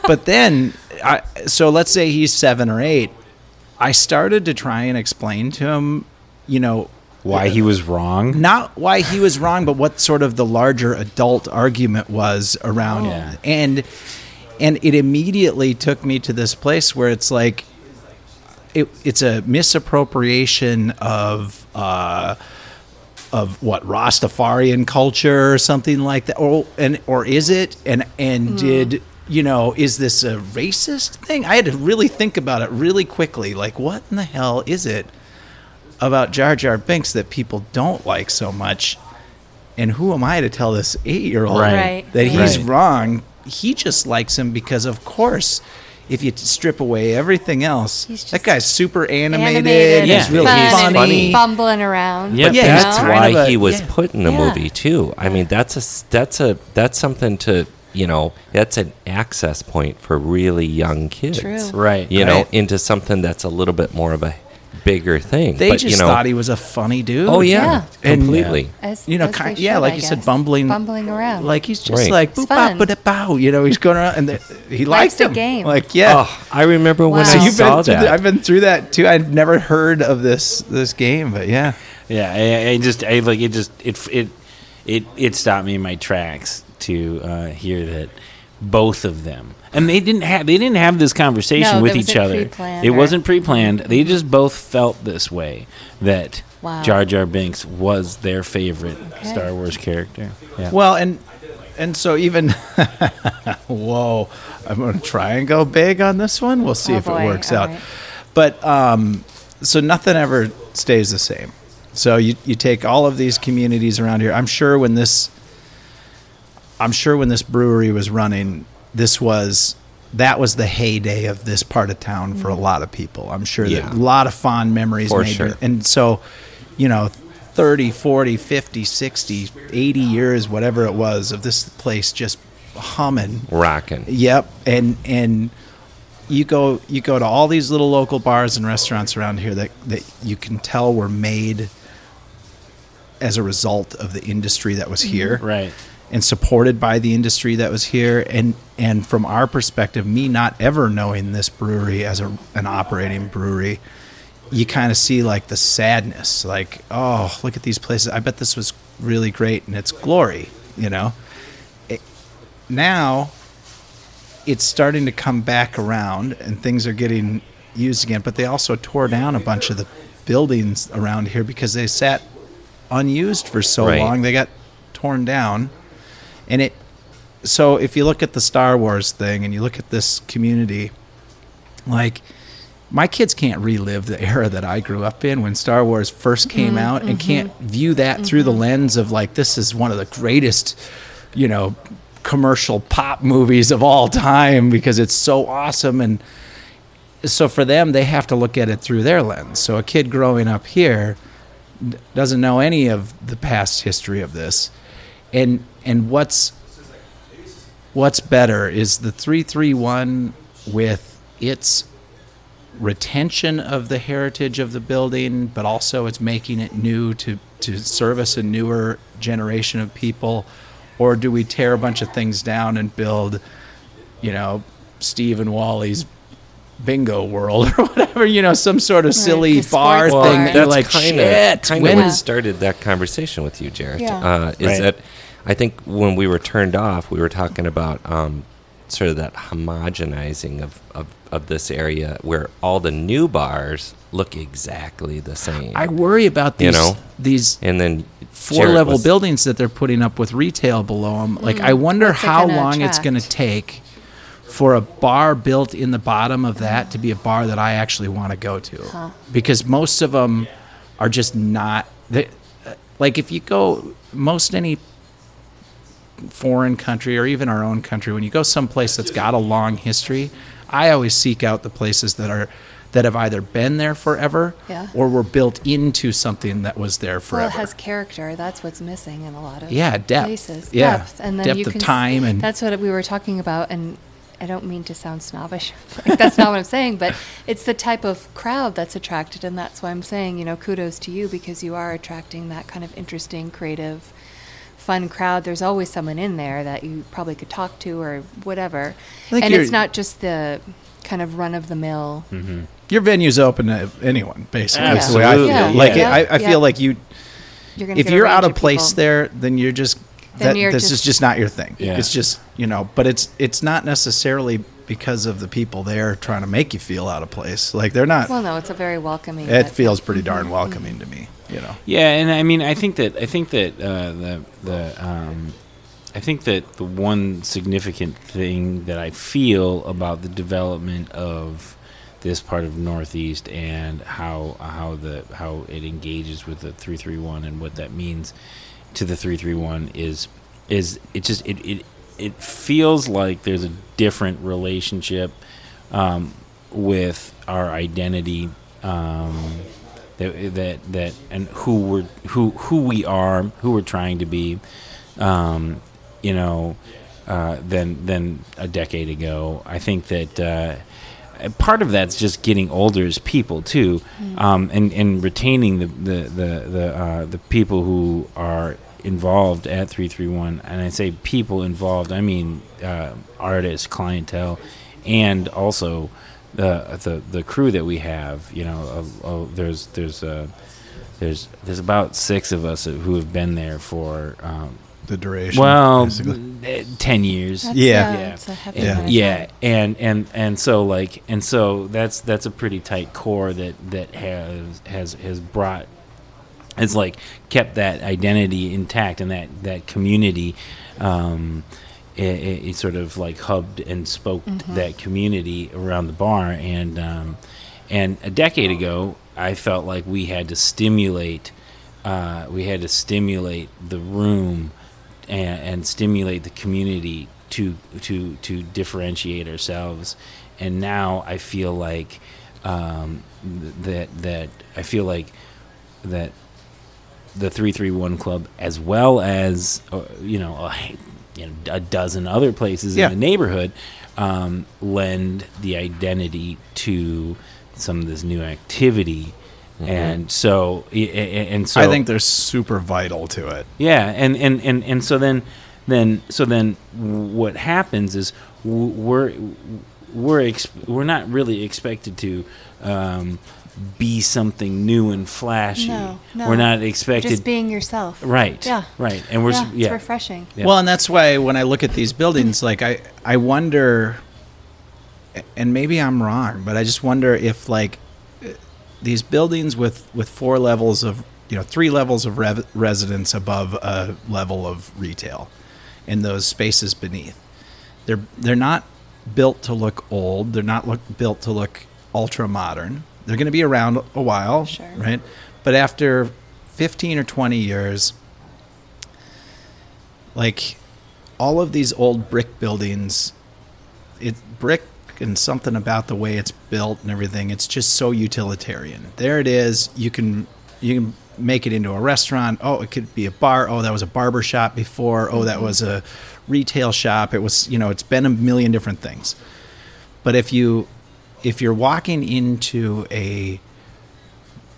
[SPEAKER 1] but then I, so let's say he's seven or eight i started to try and explain to him you know
[SPEAKER 3] Why he was wrong?
[SPEAKER 1] not why he was wrong but what sort of the larger adult argument was around
[SPEAKER 3] Yeah.
[SPEAKER 1] it. and and it immediately took me to this place where it's like it, it's a misappropriation of uh of what Rastafarian culture or something like that, or and or is it? And and hmm. did you know? Is this a racist thing? I had to really think about it really quickly. Like, what in the hell is it about Jar Jar Binks that people don't like so much? And who am I to tell this eight-year-old
[SPEAKER 3] Right.
[SPEAKER 4] Right.
[SPEAKER 1] that he's
[SPEAKER 3] Right.
[SPEAKER 1] wrong? He just likes him because, of course. If you strip away everything else,
[SPEAKER 4] He's just
[SPEAKER 1] that guy's super animated.
[SPEAKER 4] Animated,
[SPEAKER 3] Yeah.
[SPEAKER 1] He's really
[SPEAKER 4] fun,
[SPEAKER 2] He's
[SPEAKER 1] funny.
[SPEAKER 2] funny.
[SPEAKER 4] fumbling around.
[SPEAKER 3] Yep,
[SPEAKER 4] you
[SPEAKER 1] yeah,
[SPEAKER 4] know?
[SPEAKER 1] he's
[SPEAKER 2] that's
[SPEAKER 1] kind
[SPEAKER 2] why
[SPEAKER 1] a-
[SPEAKER 2] he was
[SPEAKER 1] yeah.
[SPEAKER 2] put in the
[SPEAKER 4] Yeah.
[SPEAKER 2] movie too. I mean, that's a that's a that's something to you know, that's an access point for really young kids.
[SPEAKER 4] True.
[SPEAKER 3] Right.
[SPEAKER 2] You know, into something that's a little bit more of a bigger thing.
[SPEAKER 1] They
[SPEAKER 2] but,
[SPEAKER 1] just
[SPEAKER 2] you know,
[SPEAKER 1] thought he was a funny dude.
[SPEAKER 2] Oh yeah,
[SPEAKER 4] Yeah.
[SPEAKER 1] And-
[SPEAKER 2] completely.
[SPEAKER 4] As,
[SPEAKER 1] You know,
[SPEAKER 4] as they
[SPEAKER 1] kind, yeah, like
[SPEAKER 4] I
[SPEAKER 1] you said, bumbling,
[SPEAKER 4] bumbling around.
[SPEAKER 1] Like he's just
[SPEAKER 2] Right.
[SPEAKER 1] like
[SPEAKER 4] It's
[SPEAKER 1] boop
[SPEAKER 4] fun.
[SPEAKER 1] bop ba bow. You know, he's going around and the, he
[SPEAKER 4] Likes
[SPEAKER 1] the
[SPEAKER 4] game.
[SPEAKER 1] Like yeah.
[SPEAKER 2] Oh, I remember when
[SPEAKER 4] Wow.
[SPEAKER 2] I
[SPEAKER 4] So
[SPEAKER 1] You've
[SPEAKER 2] saw
[SPEAKER 1] been through
[SPEAKER 2] that.
[SPEAKER 1] the, I've been through that too. I've never heard of this this game, but yeah.
[SPEAKER 3] Yeah, I, I just I like it. Just it it it it stopped me in my tracks to uh, hear that both of them and they didn't have they didn't have this conversation
[SPEAKER 4] No,
[SPEAKER 3] with each other.
[SPEAKER 4] pre-planned
[SPEAKER 3] It
[SPEAKER 4] or-
[SPEAKER 3] wasn't pre-planned. They just both felt this way that
[SPEAKER 4] Wow.
[SPEAKER 3] Jar Jar Binks was their favorite
[SPEAKER 4] Okay.
[SPEAKER 3] Star Wars character. Yeah.
[SPEAKER 1] Well, and and so even whoa, I'm going to try and go big on this one. We'll see
[SPEAKER 4] Oh,
[SPEAKER 1] if
[SPEAKER 4] boy.
[SPEAKER 1] it works
[SPEAKER 4] All
[SPEAKER 1] out.
[SPEAKER 4] right.
[SPEAKER 1] But um, so nothing ever stays the same. So you you take all of these communities around here. I'm sure when this I'm sure when this brewery was running, this was that was the heyday of this part of town for a mm. lot of people. I'm sure
[SPEAKER 2] Yeah.
[SPEAKER 1] that a lot of fond memories
[SPEAKER 2] For
[SPEAKER 1] made.
[SPEAKER 2] sure.
[SPEAKER 1] And so, you know, 30, 40, 50, 60, 80 years, whatever it was, of this place just humming.
[SPEAKER 2] Rocking.
[SPEAKER 1] Yep. And and you go you go to all these little local bars and restaurants around here that, that you can tell were made as a result of the industry that was here
[SPEAKER 3] right.
[SPEAKER 1] And supported by the industry that was here. And and from our perspective me not ever knowing this brewery as a, an operating brewery you kind of see like the sadness like oh look at these places. I bet this was really great and it's glory you know? It, now it's starting to come back around and things are getting used again but they also tore down a bunch of the buildings around here because they sat unused for so
[SPEAKER 2] Right.
[SPEAKER 1] long. They got torn down and it so if you look at the star wars thing and you look at this community like my kids can't relive the era that I grew up in when Star Wars first came mm-hmm, out and mm-hmm. can't view that through the mm-hmm. lens of like this is one of the greatest, you know, commercial pop movies of all time because it's so awesome and so for them they have to look at it through their lens. So a kid growing up here doesn't know any of the past history of this. And and what's what's better is the 331 with its retention of the heritage of the building, but also it's making it new to, to service a newer generation of people? Or do we tear a bunch of things down and build, you know, Steve and Wally's bingo world or whatever, you know, some sort of silly
[SPEAKER 4] the
[SPEAKER 1] bar
[SPEAKER 4] sports
[SPEAKER 1] thing
[SPEAKER 4] bar.
[SPEAKER 1] that you're like,
[SPEAKER 2] kind
[SPEAKER 1] shit,
[SPEAKER 2] of kind
[SPEAKER 1] when
[SPEAKER 2] of what
[SPEAKER 4] Yeah.
[SPEAKER 2] started that conversation with you, Jarret.
[SPEAKER 4] Yeah.
[SPEAKER 2] Uh, is
[SPEAKER 3] Right.
[SPEAKER 2] that I think when we were turned off, we were talking about um, sort of that homogenizing of, of, of this area where all the new bars look exactly the same.
[SPEAKER 1] I worry about
[SPEAKER 2] You
[SPEAKER 1] these,
[SPEAKER 2] know?
[SPEAKER 1] these
[SPEAKER 2] and then
[SPEAKER 1] four
[SPEAKER 2] Jared
[SPEAKER 1] level
[SPEAKER 2] was-
[SPEAKER 1] buildings that they're putting up with retail below them. Like, I wonder
[SPEAKER 4] Mm. What's it
[SPEAKER 1] how
[SPEAKER 4] gonna
[SPEAKER 1] long it's going to take for a bar built in the bottom of that to be a bar that I actually want to go to. Because most of them are just not. They, uh, like, if you go, most any foreign country or even our own country, when you go someplace that's got a long history, I always seek out the places that are. That have either been there forever
[SPEAKER 4] Yeah.
[SPEAKER 1] or were built into something that was there
[SPEAKER 4] Well,
[SPEAKER 1] forever.
[SPEAKER 4] it has character. That's what's missing in a lot of
[SPEAKER 1] Yeah, depth.
[SPEAKER 4] places.
[SPEAKER 1] Yeah,
[SPEAKER 4] Depth, and then
[SPEAKER 1] depth
[SPEAKER 4] you
[SPEAKER 1] of
[SPEAKER 4] can
[SPEAKER 1] time and-
[SPEAKER 4] that's what we were talking about. And I don't mean to sound snobbish. like, that's not what I'm saying. But it's the type of crowd that's attracted, and that's why I'm saying, you know, kudos to you because you are attracting that kind of interesting, creative, fun crowd. There's always someone in there that you probably could talk to or whatever. And it's not just the kind of run of the mill. Mm-hmm.
[SPEAKER 1] Your venue's open to anyone, basically. That's the way I
[SPEAKER 3] Absolutely,
[SPEAKER 1] feel.
[SPEAKER 4] yeah.
[SPEAKER 1] Like
[SPEAKER 4] Yeah.
[SPEAKER 1] I, I
[SPEAKER 4] Yeah.
[SPEAKER 1] feel like you,
[SPEAKER 4] You're gonna
[SPEAKER 1] if you're out of
[SPEAKER 4] people.
[SPEAKER 1] place there, then you're just
[SPEAKER 4] Then
[SPEAKER 1] that.
[SPEAKER 4] you're
[SPEAKER 1] this is
[SPEAKER 4] just-
[SPEAKER 1] just not your thing.
[SPEAKER 3] Yeah.
[SPEAKER 1] It's just you know, but it's it's not necessarily because of the people there trying to make you feel out of place. Like they're not.
[SPEAKER 4] Well, no, it's a very welcoming.
[SPEAKER 1] it feels pretty darn mm-hmm. welcoming to me. You know.
[SPEAKER 3] Yeah, and I mean, I think that I think that uh, the the um, I think that the one significant thing that I feel about the development of this part of Northeast and how how the how it engages with the three three one and what that means to the three three one is is it just it it it feels like there's a different relationship um, with our identity um, that that that and who we're who who we are, who we're trying to be. Um, you know, uh, than than a decade ago. I think that. Uh, part of that's just getting older as people too, um, and and retaining the the the the, uh, the people who are involved at 331 and i say people involved i mean uh, artists clientele and also the the the crew that we have you know uh, uh, there's there's uh, there's there's about six of us who have been there for um,
[SPEAKER 1] The duration.
[SPEAKER 3] well
[SPEAKER 1] basically.
[SPEAKER 3] eh, 10 years
[SPEAKER 4] That's
[SPEAKER 1] Yeah.
[SPEAKER 4] A,
[SPEAKER 3] Yeah.
[SPEAKER 4] It's a
[SPEAKER 1] Yeah.
[SPEAKER 3] yeah and and and so like and so that's that's a pretty tight core that that has has has brought has like kept that identity intact and that that community um it, it, it sort of like hubbed and spoked that community around the bar and um and a decade ago i felt like we had to stimulate uh, we had to stimulate the room and, and stimulate the community to to to differentiate ourselves. And now I feel like um, th- that that I feel like that the three three one club, as well as uh, you know a, you know a dozen other places
[SPEAKER 1] Yeah.
[SPEAKER 3] in the neighborhood, um, lend the identity to some of this new activity. And so, i- i- and so
[SPEAKER 1] I think they're super vital to it.
[SPEAKER 3] yeah, and and and and so then, then so then, what happens is we're we're ex- we're not really expected to um, be something new and flashy.
[SPEAKER 4] No, no.
[SPEAKER 3] We're not expected.
[SPEAKER 4] Just being yourself.
[SPEAKER 3] right.
[SPEAKER 4] Yeah.
[SPEAKER 3] Right. And we're
[SPEAKER 4] yeah,
[SPEAKER 3] s-
[SPEAKER 4] it's refreshing.
[SPEAKER 3] Yeah.
[SPEAKER 1] Well, and that's why when I look at these buildings, like I, I wonder, and maybe I'm wrong, but I just wonder if like uh, these buildings with with four levels of you know three levels of rev- residence above a level of retail, and those spaces beneath, they're they're not built to look old. They're not look built to look ultra modern. They're going to be around a while,
[SPEAKER 4] Sure.
[SPEAKER 1] right? But after 15 or 20 years, like all of these old brick buildings it brick and something about the way it's built and everything it's just so utilitarian. There it is. You can you can make it into a restaurant. Oh it could be a bar. Oh that was a barber shop before. Oh that mm-hmm. was a retail shop. It was you know it's been a million different things. But if you if you're walking into a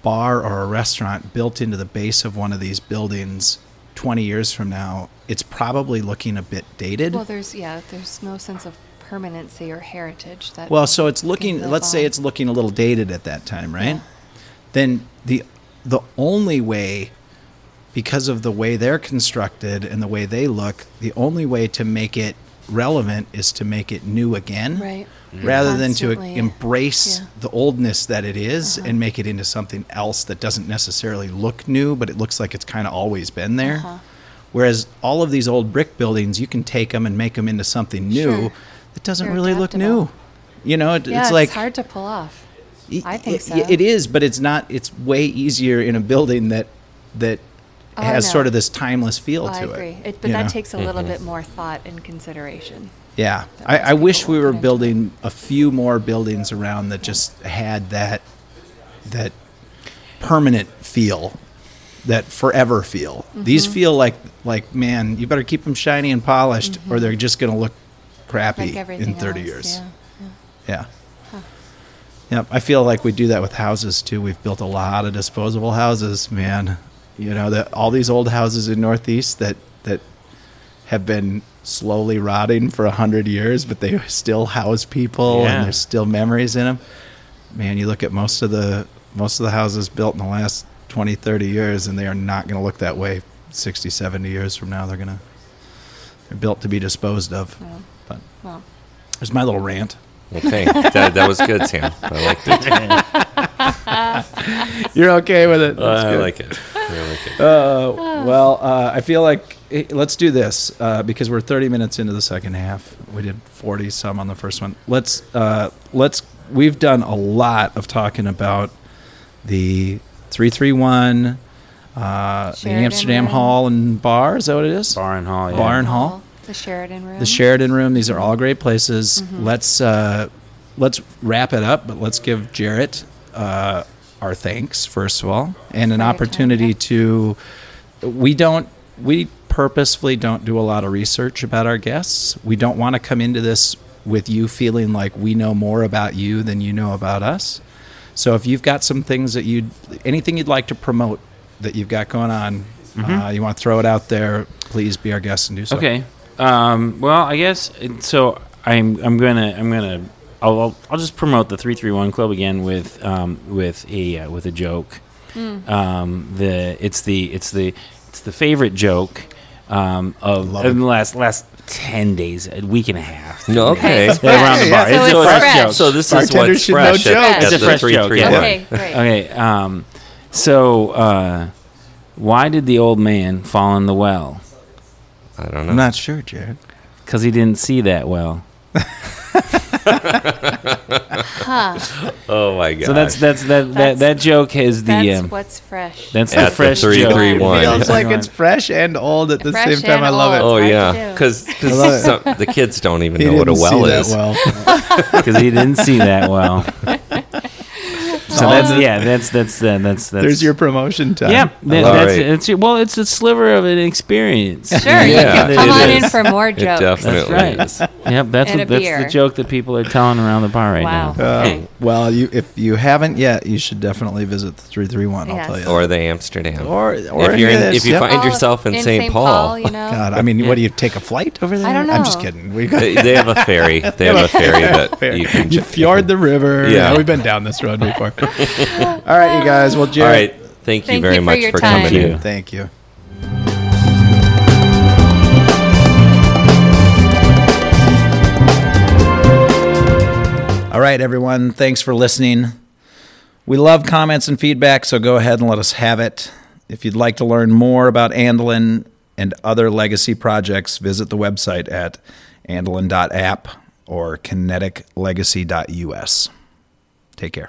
[SPEAKER 1] bar or a restaurant built into the base of one of these buildings 20 years from now, it's probably looking a bit dated.
[SPEAKER 4] Well, there's yeah, there's no sense of permanency or heritage that.
[SPEAKER 1] Well, so it's looking. Let's say it's looking a little dated at that time, right?
[SPEAKER 4] Yeah.
[SPEAKER 1] Then the the only way, because of the way they're constructed and the way they look, the only way to make it relevant is to make it new again,
[SPEAKER 4] Right.
[SPEAKER 1] rather than to embrace
[SPEAKER 4] yeah. Uh-huh.
[SPEAKER 1] the oldness that it is and make it into something else that doesn't necessarily look new, but it looks like it's kind of always been there.
[SPEAKER 4] Uh-huh.
[SPEAKER 1] Whereas all of these old brick buildings, you can take them and make them into something new
[SPEAKER 4] Sure.
[SPEAKER 1] that doesn't
[SPEAKER 4] They're
[SPEAKER 1] really look new. You know, it,
[SPEAKER 4] yeah,
[SPEAKER 1] it's
[SPEAKER 4] it's,
[SPEAKER 1] like
[SPEAKER 4] hard to pull off. I think so.
[SPEAKER 1] It is, but it's not. It's way easier in a building that that
[SPEAKER 4] Oh,
[SPEAKER 1] has
[SPEAKER 4] know.
[SPEAKER 1] sort of this timeless feel
[SPEAKER 4] I
[SPEAKER 1] to
[SPEAKER 4] agree.
[SPEAKER 1] it.
[SPEAKER 4] It, but that
[SPEAKER 1] know?
[SPEAKER 4] takes a little bit more thought and consideration.
[SPEAKER 1] Yeah, I, I wish we were
[SPEAKER 4] put into it.
[SPEAKER 1] building a few more buildings around that just had that that permanent feel, that forever feel.
[SPEAKER 4] Mm-hmm.
[SPEAKER 1] These feel like like man, you better keep them shiny and polished, or they're just going to look crappy
[SPEAKER 4] Mm-hmm. Like
[SPEAKER 1] in thirty
[SPEAKER 4] else,
[SPEAKER 1] years.
[SPEAKER 4] Yeah.
[SPEAKER 1] Yeah. Yep. I feel like we do that with houses too. We've built a lot of disposable houses, man. You know, that all these old houses in Northeast that that have been slowly rotting for a hundred years, but they still house people
[SPEAKER 3] Yeah.
[SPEAKER 1] and there's still memories in them. Man, you look at most of the most of the houses built in the last 20, 30 years, and they are not going to look that way 60, 70 years from now. They're going to they're built to be disposed of.
[SPEAKER 4] Yeah.
[SPEAKER 1] But
[SPEAKER 4] Well,
[SPEAKER 1] there's my little rant.
[SPEAKER 2] Okay, that, that was good, Sam. I liked it.
[SPEAKER 1] You're okay with it. That's
[SPEAKER 2] I
[SPEAKER 1] good.
[SPEAKER 2] like it. I like it.
[SPEAKER 1] Uh, well, uh, I feel like eh, let's do this uh, because we're 30 minutes into the second half. We did 40 some on the first one. Let's uh, let's we've done a lot of talking about the 331, uh, the Amsterdam
[SPEAKER 4] Room.
[SPEAKER 1] Hall and Bar. Is that what it is?
[SPEAKER 3] Bar and Hall. Yeah.
[SPEAKER 1] Bar and Hall.
[SPEAKER 4] The Sheridan Room.
[SPEAKER 1] The Sheridan Room. These are all great places. Let's uh, let's wrap it up, but let's give Jarret uh, our thanks first of all, and an
[SPEAKER 4] For your time,
[SPEAKER 1] opportunity to. We don't. We purposefully don't do a lot of research about our guests. We don't want to come into this with you feeling like we know more about you than you know about us. So if you've got some things that you, anything you'd like to promote that you've got going on, uh, you want to throw it out there, please be our guest and do so.
[SPEAKER 3] Okay. Um, well, I guess so. I'm I'm gonna I'm gonna I'll I'll, I'll just promote the three three one club again with um, with a uh, with a joke. Um, the it's the it's the it's the favorite joke um, of,
[SPEAKER 1] Love
[SPEAKER 3] of the last last ten days, a week and a half.
[SPEAKER 2] No, okay.
[SPEAKER 4] It's
[SPEAKER 3] Around the bar.
[SPEAKER 4] So
[SPEAKER 3] It's
[SPEAKER 4] it's
[SPEAKER 3] a fresh
[SPEAKER 4] fresh.
[SPEAKER 3] joke.
[SPEAKER 2] So this is
[SPEAKER 1] Bartenders
[SPEAKER 2] what's
[SPEAKER 1] know
[SPEAKER 2] fresh at,
[SPEAKER 1] jokes.
[SPEAKER 2] at
[SPEAKER 3] It's a
[SPEAKER 2] the
[SPEAKER 3] fresh joke,
[SPEAKER 2] 331.
[SPEAKER 3] yeah.
[SPEAKER 4] Okay, great.
[SPEAKER 3] Okay. Um, so uh, why did the old man fall in the well?
[SPEAKER 2] I don't know.
[SPEAKER 1] I'm not sure, Jarret.
[SPEAKER 3] Because he didn't see that well.
[SPEAKER 4] Huh.
[SPEAKER 2] oh my god.
[SPEAKER 3] So that's that's that that,
[SPEAKER 4] That's-
[SPEAKER 3] that joke is the
[SPEAKER 4] That's
[SPEAKER 3] um,
[SPEAKER 4] what's fresh.
[SPEAKER 3] that's
[SPEAKER 2] At
[SPEAKER 3] the
[SPEAKER 2] the
[SPEAKER 3] fresh
[SPEAKER 2] three,
[SPEAKER 3] joke.
[SPEAKER 2] three, one.
[SPEAKER 1] Feels like it's fresh and old at the
[SPEAKER 4] Fresh
[SPEAKER 1] same time.
[SPEAKER 4] and
[SPEAKER 1] I love it.
[SPEAKER 4] old.
[SPEAKER 2] Oh
[SPEAKER 4] It's hard
[SPEAKER 2] yeah,
[SPEAKER 4] to do.
[SPEAKER 2] because
[SPEAKER 1] love it.
[SPEAKER 2] the kids don't even
[SPEAKER 1] He
[SPEAKER 2] know what a well
[SPEAKER 1] see
[SPEAKER 2] is.
[SPEAKER 1] that well.
[SPEAKER 3] because he didn't see that well. so that's the, yeah, that's that's uh, that's that's.
[SPEAKER 1] There's your promotion time.
[SPEAKER 3] yeah. That,
[SPEAKER 2] All
[SPEAKER 3] that's
[SPEAKER 2] right.
[SPEAKER 3] it's your, well, it's a sliver of an experience.
[SPEAKER 4] Sure,
[SPEAKER 2] Yeah,
[SPEAKER 4] you can come on
[SPEAKER 2] is.
[SPEAKER 4] in for more
[SPEAKER 2] It
[SPEAKER 4] jokes.
[SPEAKER 2] definitely
[SPEAKER 3] right.
[SPEAKER 2] is.
[SPEAKER 3] Yep, that's
[SPEAKER 4] And
[SPEAKER 3] what, that's
[SPEAKER 4] beer.
[SPEAKER 3] the joke that people are telling around the bar right
[SPEAKER 4] Wow.
[SPEAKER 3] now.
[SPEAKER 1] Uh,
[SPEAKER 4] Okay.
[SPEAKER 1] well, you if you haven't yet, you should definitely visit the three three one. I'll tell you.
[SPEAKER 2] Or the Amsterdam.
[SPEAKER 1] or, or
[SPEAKER 2] if you're in, if you
[SPEAKER 1] yep.
[SPEAKER 2] find
[SPEAKER 4] Oh,
[SPEAKER 2] yourself in, St. Paul,
[SPEAKER 4] you know.
[SPEAKER 1] God, I mean, what do you take a flight over there?
[SPEAKER 4] I don't know.
[SPEAKER 1] I'm just kidding. We got
[SPEAKER 2] they, they have a ferry. They have a ferry that you can
[SPEAKER 1] you
[SPEAKER 2] ju-
[SPEAKER 1] fjord the river.
[SPEAKER 2] Yeah.
[SPEAKER 1] Yeah, we've been down this road before. All right, you guys. Well,
[SPEAKER 2] All
[SPEAKER 1] Jarret,
[SPEAKER 2] right. Thank you
[SPEAKER 4] Thank
[SPEAKER 2] very
[SPEAKER 4] you for
[SPEAKER 2] much
[SPEAKER 4] your
[SPEAKER 2] for
[SPEAKER 4] time.
[SPEAKER 2] coming in.
[SPEAKER 3] Thank you.
[SPEAKER 1] thank you.
[SPEAKER 5] All right, everyone. Thanks for listening. We love comments and feedback, so go ahead and let us have it. If you'd like to learn more about Andelin and other legacy projects, visit the website at andelin.app or kineticlegacy.us. Take care.